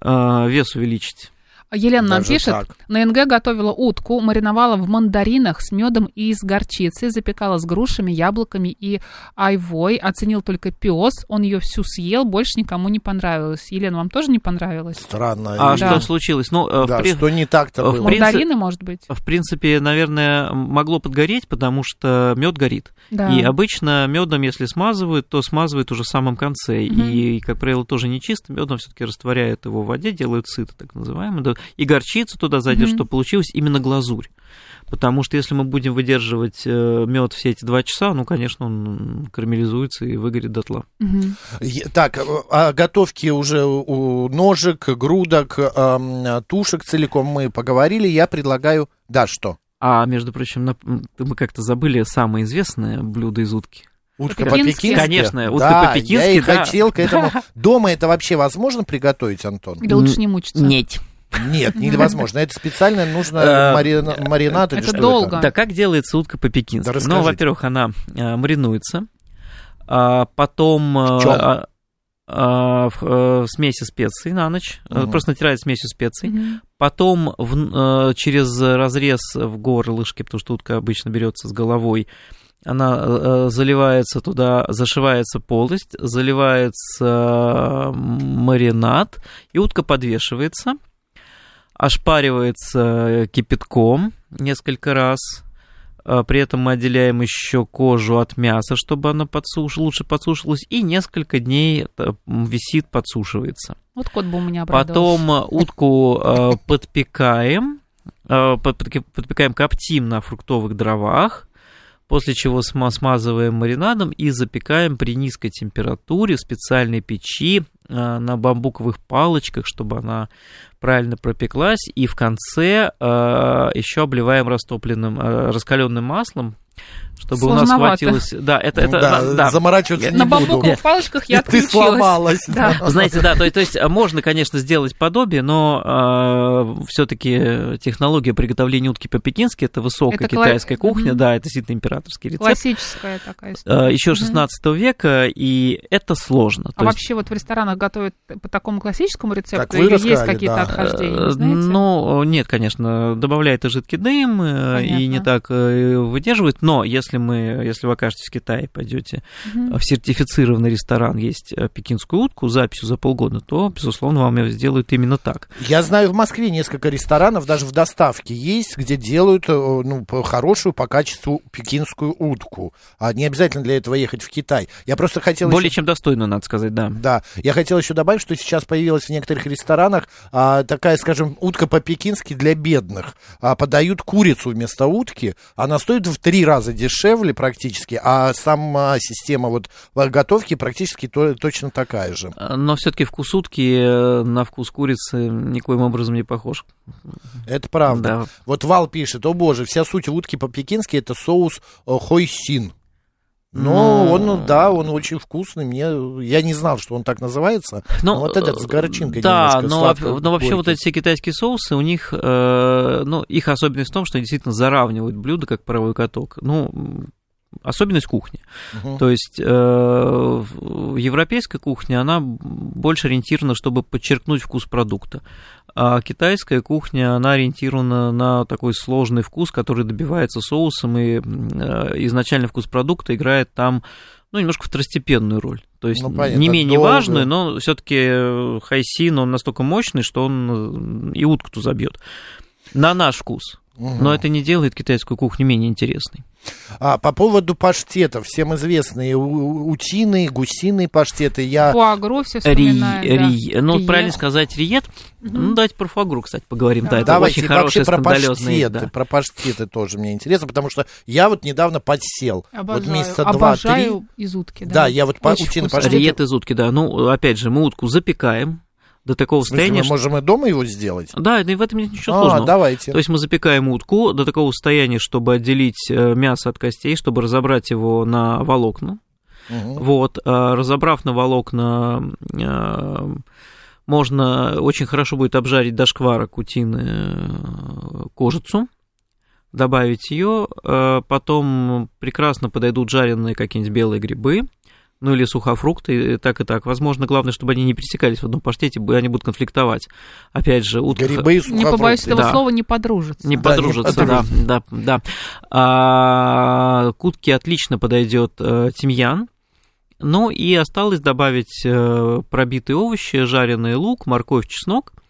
Speaker 3: э, вес увеличить.
Speaker 2: Елена нам пишет, так. на НГ готовила утку, мариновала в мандаринах с медом и с горчицей, запекала с грушами, яблоками и айвой. Оценил только пес, он ее всю съел, больше никому не понравилось. Елена, вам тоже не понравилось?
Speaker 1: Странно.
Speaker 3: А да. что случилось? Ну,
Speaker 1: э, да, в при... что не так-то
Speaker 2: было? Мандарины, может быть?
Speaker 3: В принципе, наверное, могло подгореть, потому что мед горит. Да. И обычно медом, если смазывают, то смазывают уже в самом конце. Угу. И, как правило, тоже не чисто. Медом все-таки растворяют его в воде, делают сыто, так называемое и горчица туда зайдет, mm-hmm. чтобы получилась именно глазурь. Потому что если мы будем выдерживать э, мед все эти два часа, ну, конечно, он карамелизуется и выгорит дотла.
Speaker 1: Угу. Так, о готовке уже у ножек, грудок, э, тушек целиком мы поговорили. Я предлагаю... Да, что?
Speaker 3: А, между прочим, мы как-то забыли самое известное блюдо из утки.
Speaker 1: Утка по-пекински?
Speaker 3: Конечно, утка да, по-пекински, я
Speaker 1: и да. хотел к этому. Дома это вообще возможно приготовить, Антон?
Speaker 2: Да лучше не мучиться.
Speaker 3: Нет.
Speaker 1: Нет, невозможно. Это специально нужно э, маринад или
Speaker 2: Это долго.
Speaker 3: Да, как делается утка по-пекински? Ну, во-первых, она э, маринуется, а потом э, а, в смеси специй на ночь, угу. просто натирает смесью специй, угу. потом в, через разрез в горлышке, потому что утка обычно берется с головой, она заливается туда, зашивается полость, заливается маринад, и утка подвешивается – ошпаривается кипятком несколько раз. А, при этом мы отделяем еще кожу от мяса, чтобы она подсуш... лучше подсушилась, и несколько дней э, висит, подсушивается.
Speaker 2: Вот кот бы у меня.
Speaker 3: Потом утку э, подпекаем, э, подпекаем, коптим на фруктовых дровах, после чего смазываем маринадом и запекаем при низкой температуре в специальной печи на бамбуковых палочках, чтобы она правильно пропеклась, и в конце э, еще обливаем растопленным, э, раскаленным маслом, чтобы у нас хватилось... Да, это... это
Speaker 1: да, да. Заморачиваться
Speaker 2: не На бамбуковых палочках я
Speaker 1: Ты сломалась.
Speaker 2: Да.
Speaker 3: Знаете, да, то, то есть э, можно, конечно, сделать подобие, но э, все-таки технология приготовления утки по-пекински это высокая это китайская кла... кухня, угу. да, это действительно императорский рецепт.
Speaker 2: Классическая такая история.
Speaker 3: Э, еще 16 угу. века, и это сложно.
Speaker 2: А то вообще есть... вот в ресторанах готовят по такому классическому рецепту или есть какие-то да. отхождения, э, знаете?
Speaker 3: Ну, нет, конечно, добавляет и жидкий дым, Понятно. и не так выдерживает, но если мы, если вы окажетесь в Китае, пойдете угу. в сертифицированный ресторан есть э, пекинскую утку записью за полгода, то, безусловно, вам ее сделают именно так.
Speaker 1: Я знаю в Москве несколько ресторанов, даже в доставке есть, где делают э, ну, хорошую по качеству пекинскую утку. А не обязательно для этого ехать в Китай. Я просто хотел...
Speaker 3: Более
Speaker 1: еще...
Speaker 3: чем достойно, надо сказать, да.
Speaker 1: Да. Я хотел еще добавить, что сейчас появилась в некоторых ресторанах а, такая, скажем, утка по-пекински для бедных. А, подают курицу вместо утки. Она стоит в три раза дешевле практически, а сама система вот готовки практически то, точно такая же.
Speaker 3: Но все-таки вкус утки э, на вкус курицы никоим образом не похож.
Speaker 1: Это правда. Да. Вот Вал пишет, о боже, вся суть утки по-пекински это соус э, хойсин. Но ну, он, да, он очень вкусный. Мне, я не знал, что он так называется. Но, но вот этот с горчинкой
Speaker 3: Да, но, но вообще вот эти все китайские соусы, у них, э, ну, их особенность в том, что они действительно заравнивают блюдо как паровой каток. Ну, особенность кухни. Угу. То есть э, европейская кухня, она больше ориентирована, чтобы подчеркнуть вкус продукта. А китайская кухня, она ориентирована на такой сложный вкус, который добивается соусом, и э, изначально вкус продукта играет там ну, немножко второстепенную роль. То есть ну, понятно, не менее долго. важную, но все-таки хайсин, он настолько мощный, что он и утку-то забьет. На наш вкус. Угу. Но это не делает китайскую кухню менее интересной.
Speaker 1: А, по поводу паштетов, всем известные утиные, гусиные паштеты. Я...
Speaker 2: Фуагру все ри,
Speaker 3: да. ри, Ну, риет. правильно сказать, риет. Угу. Ну, давайте про фуагру, кстати, поговорим. Да, да это
Speaker 1: давайте,
Speaker 3: очень хороший,
Speaker 1: про паштеты, да. про паштеты тоже мне интересно, потому что я вот недавно подсел.
Speaker 2: Обожаю,
Speaker 1: вот месяца
Speaker 2: два-три. из утки, да.
Speaker 1: Да, я вот по утиные паштеты.
Speaker 3: Риет из утки, да. Ну, опять же, мы утку запекаем, до такого состояния.
Speaker 1: Мы можем и дома его сделать?
Speaker 3: Да, и в этом нет ничего а, сложного.
Speaker 1: давайте.
Speaker 3: То есть мы запекаем утку до такого состояния, чтобы отделить э, мясо от костей, чтобы разобрать его на волокна. Угу. Вот, а, разобрав на волокна, а, можно очень хорошо будет обжарить до шквара кутины э, кожицу, добавить ее, потом прекрасно подойдут жареные какие-нибудь белые грибы, ну или сухофрукты, так и так. Возможно, главное, чтобы они не пересекались в одном паштете, они будут конфликтовать. Опять же, утка...
Speaker 1: Грибы и
Speaker 2: Не побоюсь этого да. слова, не подружатся.
Speaker 3: Не да, подружатся, не да, да, да. А, к утке отлично подойдет э, тимьян. Ну и осталось добавить э, пробитые овощи, жареный лук, морковь, чеснок –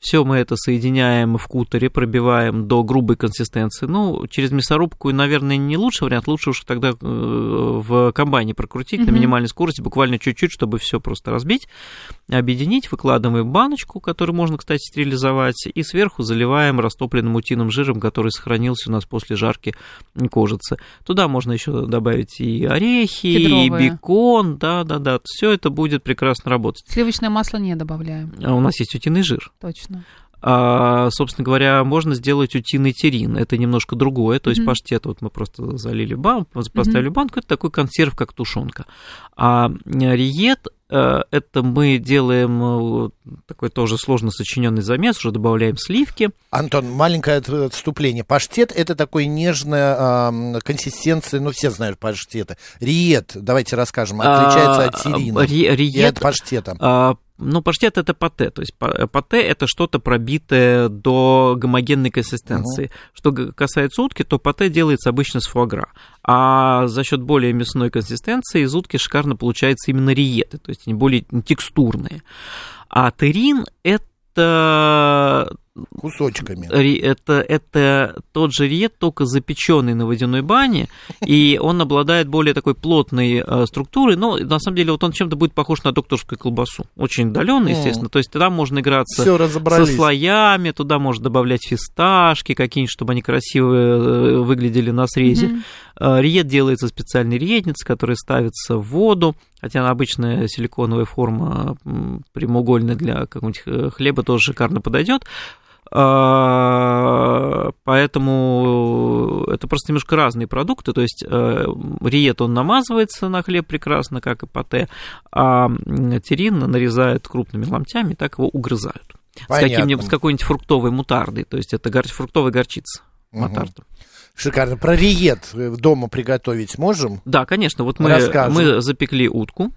Speaker 3: все мы это соединяем в кутере, пробиваем до грубой консистенции. Ну, через мясорубку, наверное, не лучший вариант. Лучше уж тогда э, в комбайне прокрутить mm-hmm. на минимальной скорости, буквально чуть-чуть, чтобы все просто разбить, объединить, выкладываем баночку, которую можно, кстати, стерилизовать, и сверху заливаем растопленным утиным жиром, который сохранился у нас после жарки кожицы. Туда можно еще добавить и орехи, Кедровые. и бекон, да-да-да, все это будет прекрасно работать.
Speaker 2: Сливочное масло не добавляем.
Speaker 3: А у нас есть утиный жир.
Speaker 2: Точно конечно.
Speaker 3: А, собственно говоря, можно сделать утиный терин. Это немножко другое. То есть mm-hmm. паштет, вот мы просто залили бан, поставили mm-hmm. банку, это такой консерв, как тушенка. А риет э, это мы делаем э, такой тоже сложно сочиненный замес, уже добавляем сливки.
Speaker 1: Антон, маленькое отступление. Паштет это такой нежная э, консистенция, ну все знают паштеты. Риет, давайте расскажем, отличается от а, терина
Speaker 3: ри, риет, и от
Speaker 1: паштета.
Speaker 3: А, ну, паштет это пате, то есть пате это что-то пробитое до гомогенной консистенции. Угу. Что касается утки, то пате делается обычно с фуагра. А за счет более мясной консистенции из утки шикарно получается именно риеты, то есть они более текстурные. А терин это
Speaker 1: кусочками.
Speaker 3: Это, это тот же ред, только запеченный на водяной бане, и он обладает более такой плотной э, структурой, но на самом деле вот он чем-то будет похож на докторскую колбасу. Очень удаленно, естественно. То есть туда можно играться со слоями, туда можно добавлять фисташки какие-нибудь, чтобы они красиво э, выглядели на срезе. Mm-hmm. Риет делается специальной риетница, которая ставится в воду, хотя она обычная силиконовая форма прямоугольная для какого-нибудь хлеба тоже шикарно подойдет. А, поэтому это просто немножко разные продукты. То есть э, риет, он намазывается на хлеб прекрасно, как и пате, а терин нарезают крупными ломтями, так его угрызают. Понятно. С, каким-нибудь, с какой-нибудь фруктовой мутардой. То есть это гор- фруктовая горчица. Угу. Мутарда.
Speaker 1: Шикарно. Про риет дома приготовить можем?
Speaker 3: Да, конечно. Вот мы, мы запекли утку.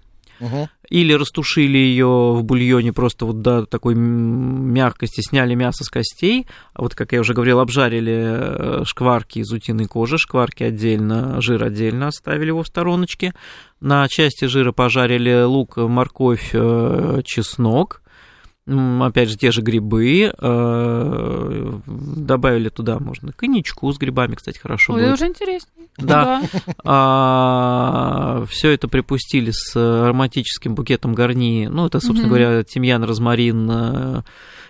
Speaker 3: Или растушили ее в бульоне просто вот до такой мягкости, сняли мясо с костей. А вот, как я уже говорил, обжарили э, шкварки из утиной кожи, шкварки отдельно, жир отдельно оставили его в стороночке. На части жира пожарили лук, морковь, э, чеснок опять же, те же грибы, э, добавили туда, можно коньячку с грибами, кстати, хорошо
Speaker 2: Ой,
Speaker 3: будет.
Speaker 2: уже интересно.
Speaker 3: Да. А, все это припустили с ароматическим букетом гарни, ну, это, собственно говоря, тимьян, розмарин, э,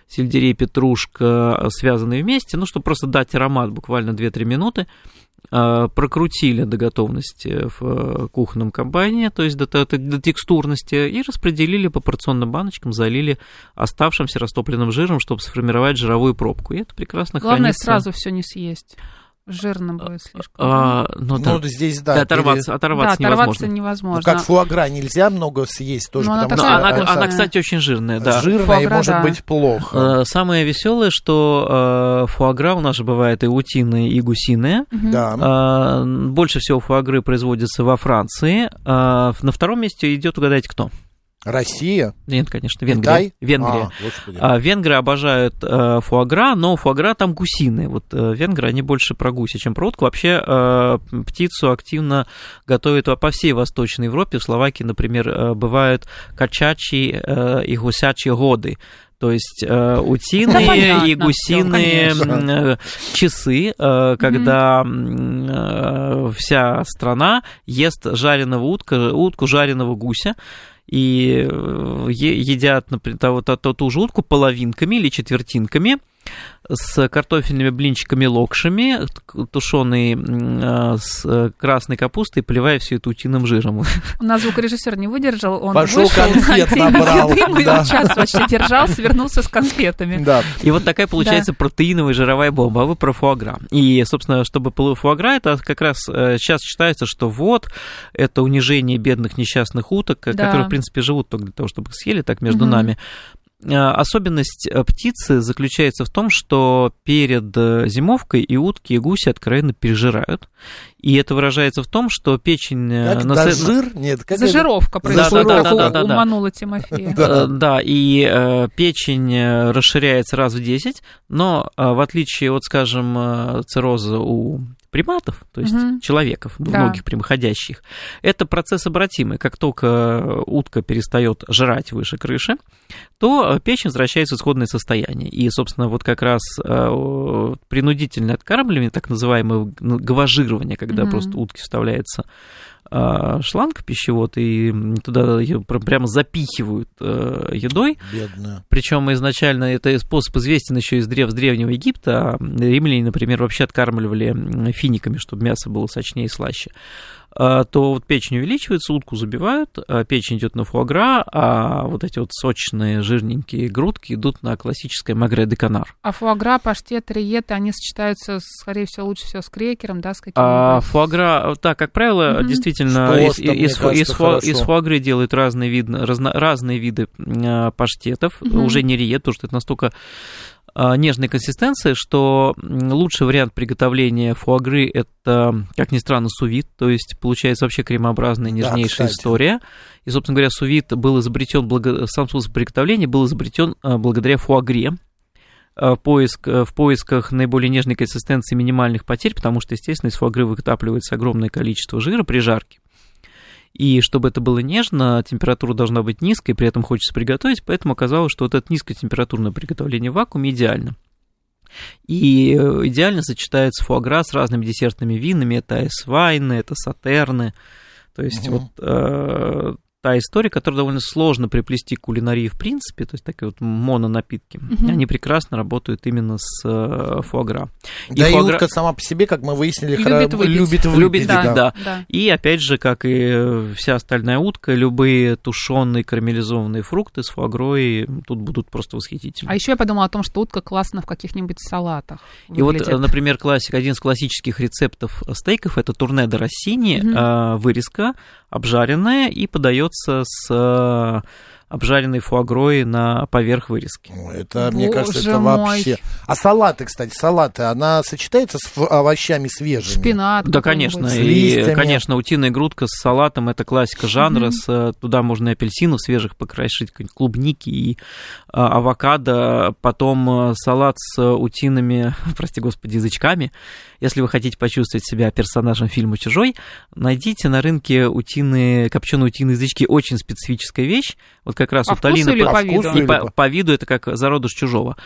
Speaker 3: сельдерей, петрушка, связанные вместе, ну, чтобы просто дать аромат буквально 2-3 минуты. А, прокрутили до готовности в э, кухонном комбайне, то есть до, до, до текстурности, и распределили по порционным баночкам, залили оставшимся растопленным жиром, чтобы сформировать жировую пробку. И это прекрасно
Speaker 2: Главное
Speaker 3: хранится.
Speaker 2: сразу все не съесть. Жирно будет слишком.
Speaker 3: А, ну,
Speaker 1: ну да, здесь, да.
Speaker 3: да оторваться, пере... оторваться,
Speaker 2: да, оторваться невозможно.
Speaker 1: Ну, как фуагра нельзя много съесть тоже.
Speaker 2: Но
Speaker 3: потому
Speaker 2: она,
Speaker 3: что она, она, кстати, очень жирная, да.
Speaker 1: Жирная фуагра, и может да. быть плохо.
Speaker 3: Э, самое веселое, что э, фуагра у нас же бывает и утиная, и гусиная.
Speaker 1: Угу. Да.
Speaker 3: Э, больше всего фуагры производится во Франции. На втором месте идет, угадайте, кто?
Speaker 1: Россия?
Speaker 3: Нет, конечно, Венгрия. Китай? Венгрия. А, венгры обожают э, фуагра, но фуагра там гусиные. Вот э, венгры, они больше про гуси, чем про утку. Вообще э, птицу активно готовят по всей Восточной Европе. В Словакии, например, э, бывают качачьи э, и гусячие годы. То есть э, утиные да, и гусиные э, часы, э, когда э, вся страна ест жареного утка, утку жареного гуся и э, едят, например, вот эту ту утку половинками или четвертинками с картофельными блинчиками локшами, тушеной э, с красной капустой, поливая все это утиным жиром.
Speaker 2: У нас звукорежиссер не выдержал, он
Speaker 1: Пошел
Speaker 2: вышел
Speaker 1: конфет на набрал.
Speaker 2: Еды, да. час вообще держался, вернулся с конфетами.
Speaker 3: Да. И вот такая получается да. протеиновая жировая бомба. А вы про фуагра. И, собственно, чтобы фуагра, это как раз сейчас э, считается, что вот, это унижение бедных несчастных уток, да. которые, в принципе, живут только для того, чтобы их съели, так между угу. нами. Особенность птицы заключается в том, что перед зимовкой и утки, и гуси откровенно пережирают. И это выражается в том, что печень...
Speaker 1: Как, нас... жир? Нет,
Speaker 2: как Зажировка происходит, да, да, да, да, да, уманула Тимофея.
Speaker 3: Да, да и э, печень расширяется раз в 10, но э, в отличие от, скажем, цирроза у приматов, то есть угу. человеков, двуногих да. прямоходящих, это процесс обратимый. Как только утка перестает жрать выше крыши, то печень возвращается в исходное состояние. И, собственно, вот как раз э, принудительное откармливание, так называемое гаважирование, когда угу. просто утке вставляется шланг пищевод, и туда ее прямо запихивают э, едой.
Speaker 1: Бедная.
Speaker 3: Причем изначально это способ известен еще из древ, с Древнего Египта. Римляне, например, вообще откармливали финиками, чтобы мясо было сочнее и слаще. А, то вот печень увеличивается, утку забивают, а печень идет на фуагра, а вот эти вот сочные жирненькие грудки идут на классическое магре де канар.
Speaker 2: А фуагра, паштет, риеты, они сочетаются, скорее всего, лучше всего с крекером, да, с каким-то?
Speaker 3: А, фуагра, так, как правило, угу. действительно, из, из, из, фу, из фуагры делают разные, виды, разно, разные виды паштетов, угу. уже не риет, потому что это настолько а, нежной консистенции, что лучший вариант приготовления фуагры это, как ни странно, сувит, то есть получается вообще кремообразная нежнейшая да, история. И, собственно говоря, сувит был изобретен, благо... сам способ приготовления был изобретен а, благодаря фуагре, а, в, поиск, в поисках наиболее нежной консистенции минимальных потерь, потому что, естественно, из фуагры выкапливается огромное количество жира при жарке. И чтобы это было нежно, температура должна быть низкой, при этом хочется приготовить, поэтому оказалось, что вот это низкотемпературное приготовление в вакууме идеально. И э, идеально сочетается фуагра с разными десертными винами, это эсвайны, это сатерны, то есть угу. вот э, та история, которую довольно сложно приплести к кулинарии в принципе, то есть такие вот мононапитки, угу. они прекрасно работают именно с э, фуагра.
Speaker 1: И да фуагра... и утка сама по себе, как мы выяснили, любит, выпить. любит выпить.
Speaker 3: Любит, да, да. Да. да. И опять же, как и вся остальная утка, любые тушеные карамелизованные фрукты с фуагрой тут будут просто восхитительны.
Speaker 2: А еще я подумала о том, что утка классно в каких-нибудь салатах.
Speaker 3: Выглядит. И вот, например, классик, один из классических рецептов стейков это турне де Россини, угу. вырезка обжаренная и подается с э, обжаренной фуагрой на поверх вырезки.
Speaker 1: Это, Боже мне кажется, это мой. вообще... А салаты, кстати, салаты, она сочетается с овощами свежими?
Speaker 2: Шпинат.
Speaker 3: Да, конечно. И, конечно, утиная грудка с салатом, это классика жанра. С, э, туда можно и апельсинов свежих покрасить, клубники и а, авокадо. Потом э, салат с утиными, прости господи, язычками. Если вы хотите почувствовать себя персонажем фильма «Чужой», найдите на рынке утиные, копченые утиные язычки. Очень специфическая вещь. Вот как раз
Speaker 2: по
Speaker 3: у Талины...
Speaker 2: По, по виду?
Speaker 3: И по, по виду это как зародыш чужого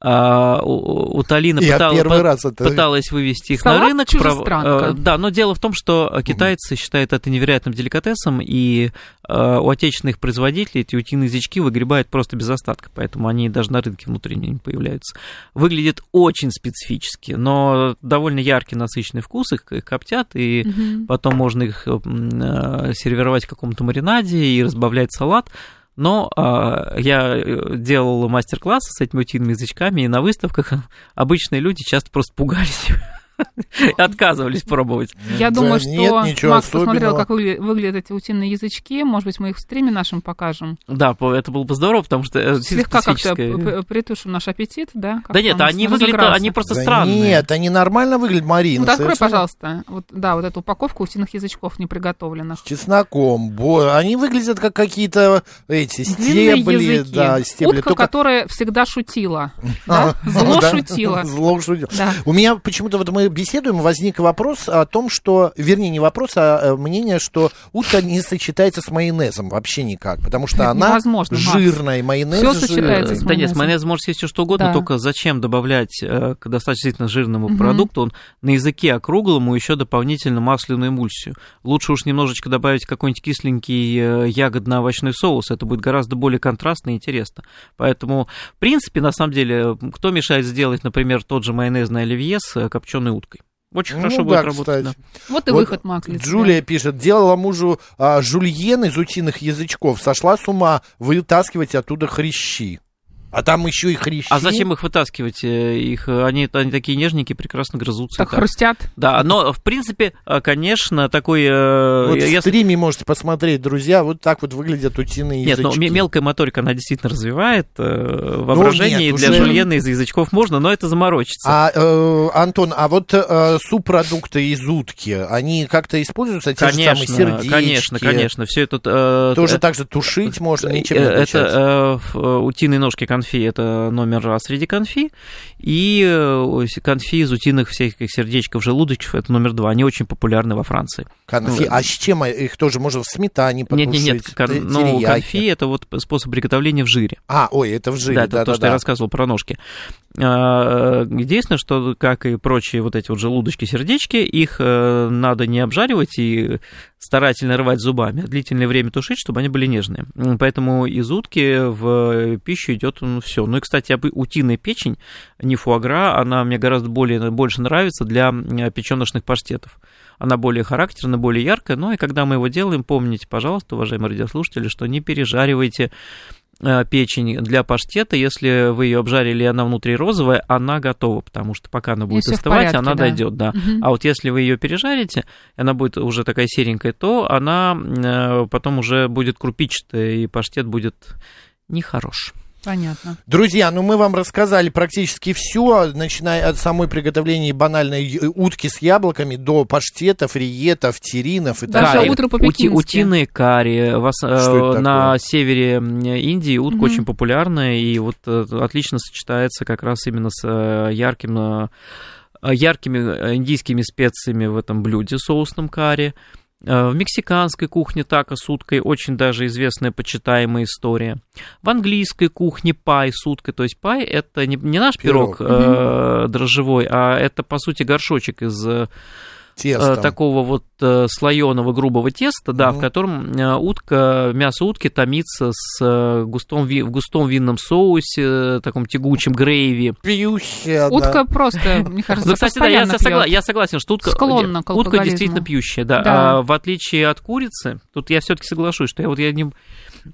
Speaker 3: а, у, у Талина пыталась, раз это... пыталась вывести их
Speaker 2: Салат
Speaker 3: на рынок.
Speaker 2: Прав... Э,
Speaker 3: да, но дело в том, что китайцы угу. считают это невероятным деликатесом, и uh, у отечественных производителей эти утиные язычки выгребают просто без остатка, поэтому они даже на рынке внутренне не появляются. Выглядит очень специфически, но довольно яркий, насыщенный вкус, их, их коптят, и угу. потом можно их э, сервировать в каком-то маринаде и разбавлять салат. Но а, я э, делал мастер-классы с этими утиными язычками, и на выставках обычные люди часто просто пугались отказывались пробовать.
Speaker 2: Я думаю, что Макс посмотрел, как выглядят эти утиные язычки. Может быть, мы их в стриме нашем покажем.
Speaker 3: Да, это было бы здорово, потому что
Speaker 2: э, Слегка как-то притушим наш аппетит, да?
Speaker 3: Да нет, они выглядят, они просто странные.
Speaker 1: Нет, они нормально выглядят, Марина.
Speaker 2: Вот открой, пожалуйста, вот, да, вот эту упаковку утиных язычков неприготовленных. С
Speaker 1: чесноком. Они выглядят как какие-то эти стебли. Да, стебли.
Speaker 2: Утка, которая всегда шутила. Зло шутила.
Speaker 1: Зло шутила. У меня почему-то вот мы беседуем, возник вопрос о том, что, вернее, не вопрос, а э, мнение, что утка не сочетается с майонезом вообще никак, потому что Это она невозможно, жирная, майонез
Speaker 2: Все сочетается с майонезом.
Speaker 3: Да нет, с майонез может съесть все что угодно, да. только зачем добавлять э, к достаточно жирному угу. продукту, он на языке округлому еще дополнительно масляную эмульсию. Лучше уж немножечко добавить какой-нибудь кисленький э, ягодно-овощной соус, это будет гораздо более контрастно и интересно. Поэтому, в принципе, на самом деле, кто мешает сделать, например, тот же майонезный оливье с копченой уткой? Очень ну, хорошо да, будет работать. Да.
Speaker 2: Вот и вот выход Маклиц.
Speaker 1: Джулия да. пишет, делала мужу а, жульен из утиных язычков, сошла с ума вытаскивать оттуда хрящи. А там еще и хрящи.
Speaker 3: А зачем их вытаскивать? Э, их, они, они такие нежненькие, прекрасно грызутся.
Speaker 2: Так, так хрустят.
Speaker 3: Да, но, в принципе, э, конечно, такой...
Speaker 1: Э, вот я... в стриме можете посмотреть, друзья, вот так вот выглядят утиные
Speaker 3: Нет,
Speaker 1: язычки.
Speaker 3: Нет, но мелкая моторика, она действительно развивает воображение, ну, нет, для уже... жульена из язычков можно, но это заморочится.
Speaker 1: А, э, Антон, а вот э, субпродукты из утки, они как-то используются, те
Speaker 3: конечно,
Speaker 1: же самые сердечки?
Speaker 3: Конечно, конечно, все это...
Speaker 1: Э, Тоже э, так же тушить можно, ничем не
Speaker 3: Это э, утиные ножки конфи, это номер раз среди конфи, и э, конфи из утиных всяких сердечков, желудочков, это номер два. Они очень популярны во Франции.
Speaker 1: Конфи, ну, а с чем их тоже можно в сметане потушить?
Speaker 3: Нет, нет, нет, кон, ну, конфи это вот способ приготовления в жире.
Speaker 1: А, ой, это в жире,
Speaker 3: да, это да, то, да, что да. я рассказывал про ножки. А, единственное, что, как и прочие вот эти вот желудочки-сердечки, их э, надо не обжаривать и старательно рвать зубами, а длительное время тушить, чтобы они были нежные. Поэтому из утки в пищу идет ну, все. Ну и, кстати, утиная печень, не фуагра, она мне гораздо более, больше нравится для печеночных паштетов. Она более характерная, более яркая, но и когда мы его делаем, помните, пожалуйста, уважаемые радиослушатели, что не пережаривайте Э, печень для паштета, если вы ее обжарили, и она внутри розовая, она готова, потому что пока она будет если остывать, порядке, она да. дойдет, да. Угу. А вот если вы ее пережарите, она будет уже такая серенькая, то она э, потом уже будет крупичатая, и паштет будет нехорош.
Speaker 2: Понятно.
Speaker 1: Друзья, ну мы вам рассказали практически все, начиная от самой приготовления банальной утки с яблоками до паштетов, риетов, теринов и
Speaker 2: так далее. Даже утро по Ути,
Speaker 3: Утиные карри. Вас, э, на севере Индии утка угу. очень популярная и вот э, отлично сочетается как раз именно с э, ярким э, яркими индийскими специями в этом блюде соусном карри. Э, в мексиканской кухне тако с уткой очень даже известная почитаемая история. В английской кухне пай с уткой, то есть пай это не, не наш пирог, пирог э, дрожжевой, а это по сути горшочек из Тестом. Э, такого вот э, слоеного грубого теста, да, угу. в котором э, утка, мясо утки томится с густом, в густом винном соусе, таком тягучем грейви.
Speaker 1: Пьющая,
Speaker 2: Утка да. просто, мне кажется, ну, кстати, да,
Speaker 3: я, согла- я согласен, что утка,
Speaker 2: Склонна к
Speaker 3: утка действительно пьющая, да. да. А, в отличие от курицы, тут я все-таки соглашусь, что я вот я не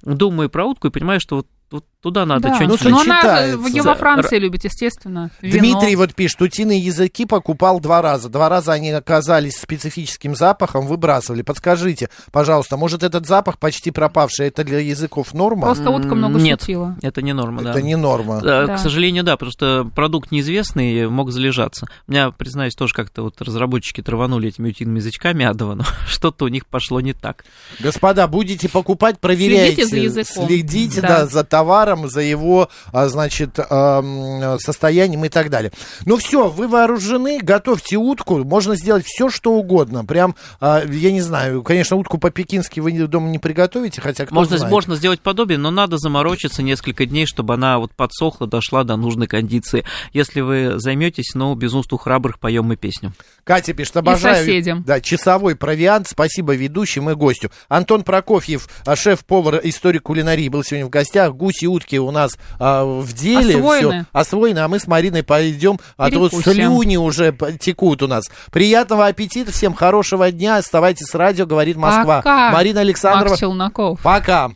Speaker 3: думаю про утку и понимаю, что вот вот туда надо да. что-нибудь...
Speaker 2: Ну, но она ее во Франции любит, естественно.
Speaker 1: Вино. Дмитрий вот пишет, утиные языки покупал два раза. Два раза они оказались специфическим запахом, выбрасывали. Подскажите, пожалуйста, может этот запах почти пропавший, это для языков норма?
Speaker 2: Просто утка много
Speaker 3: Нет,
Speaker 2: шутила.
Speaker 3: это не норма,
Speaker 1: да. Это не норма.
Speaker 3: Да, да. К сожалению, да, потому что продукт неизвестный, мог залежаться. У меня, признаюсь, тоже как-то вот разработчики траванули этими утиными язычками адово, но что-то у них пошло не так.
Speaker 1: Господа, будете покупать, проверяйте.
Speaker 2: Следите за языком.
Speaker 1: Следите, да, да за товаром, за его, а, значит, состоянием и так далее. Ну все, вы вооружены, готовьте утку, можно сделать все, что угодно. Прям, а, я не знаю, конечно, утку по-пекински вы дома не приготовите, хотя кто
Speaker 3: можно,
Speaker 1: знает.
Speaker 3: Можно сделать подобие, но надо заморочиться несколько дней, чтобы она вот подсохла, дошла до нужной кондиции. Если вы займетесь, но без усту храбрых поем мы песню.
Speaker 1: Катя пишет, обожаю.
Speaker 2: И соседям.
Speaker 1: Да, часовой провиант. Спасибо ведущим и гостю. Антон Прокофьев, шеф-повар, историк кулинарии, был сегодня в гостях. Гуси, утки у нас а, в деле.
Speaker 2: Освоены. Все
Speaker 1: освоены, а мы с Мариной пойдем, а то слюни уже текут у нас. Приятного аппетита, всем хорошего дня. Оставайтесь с радио, говорит Москва.
Speaker 2: Пока.
Speaker 1: Марина Александрова.
Speaker 2: Макс Челноков.
Speaker 1: Пока.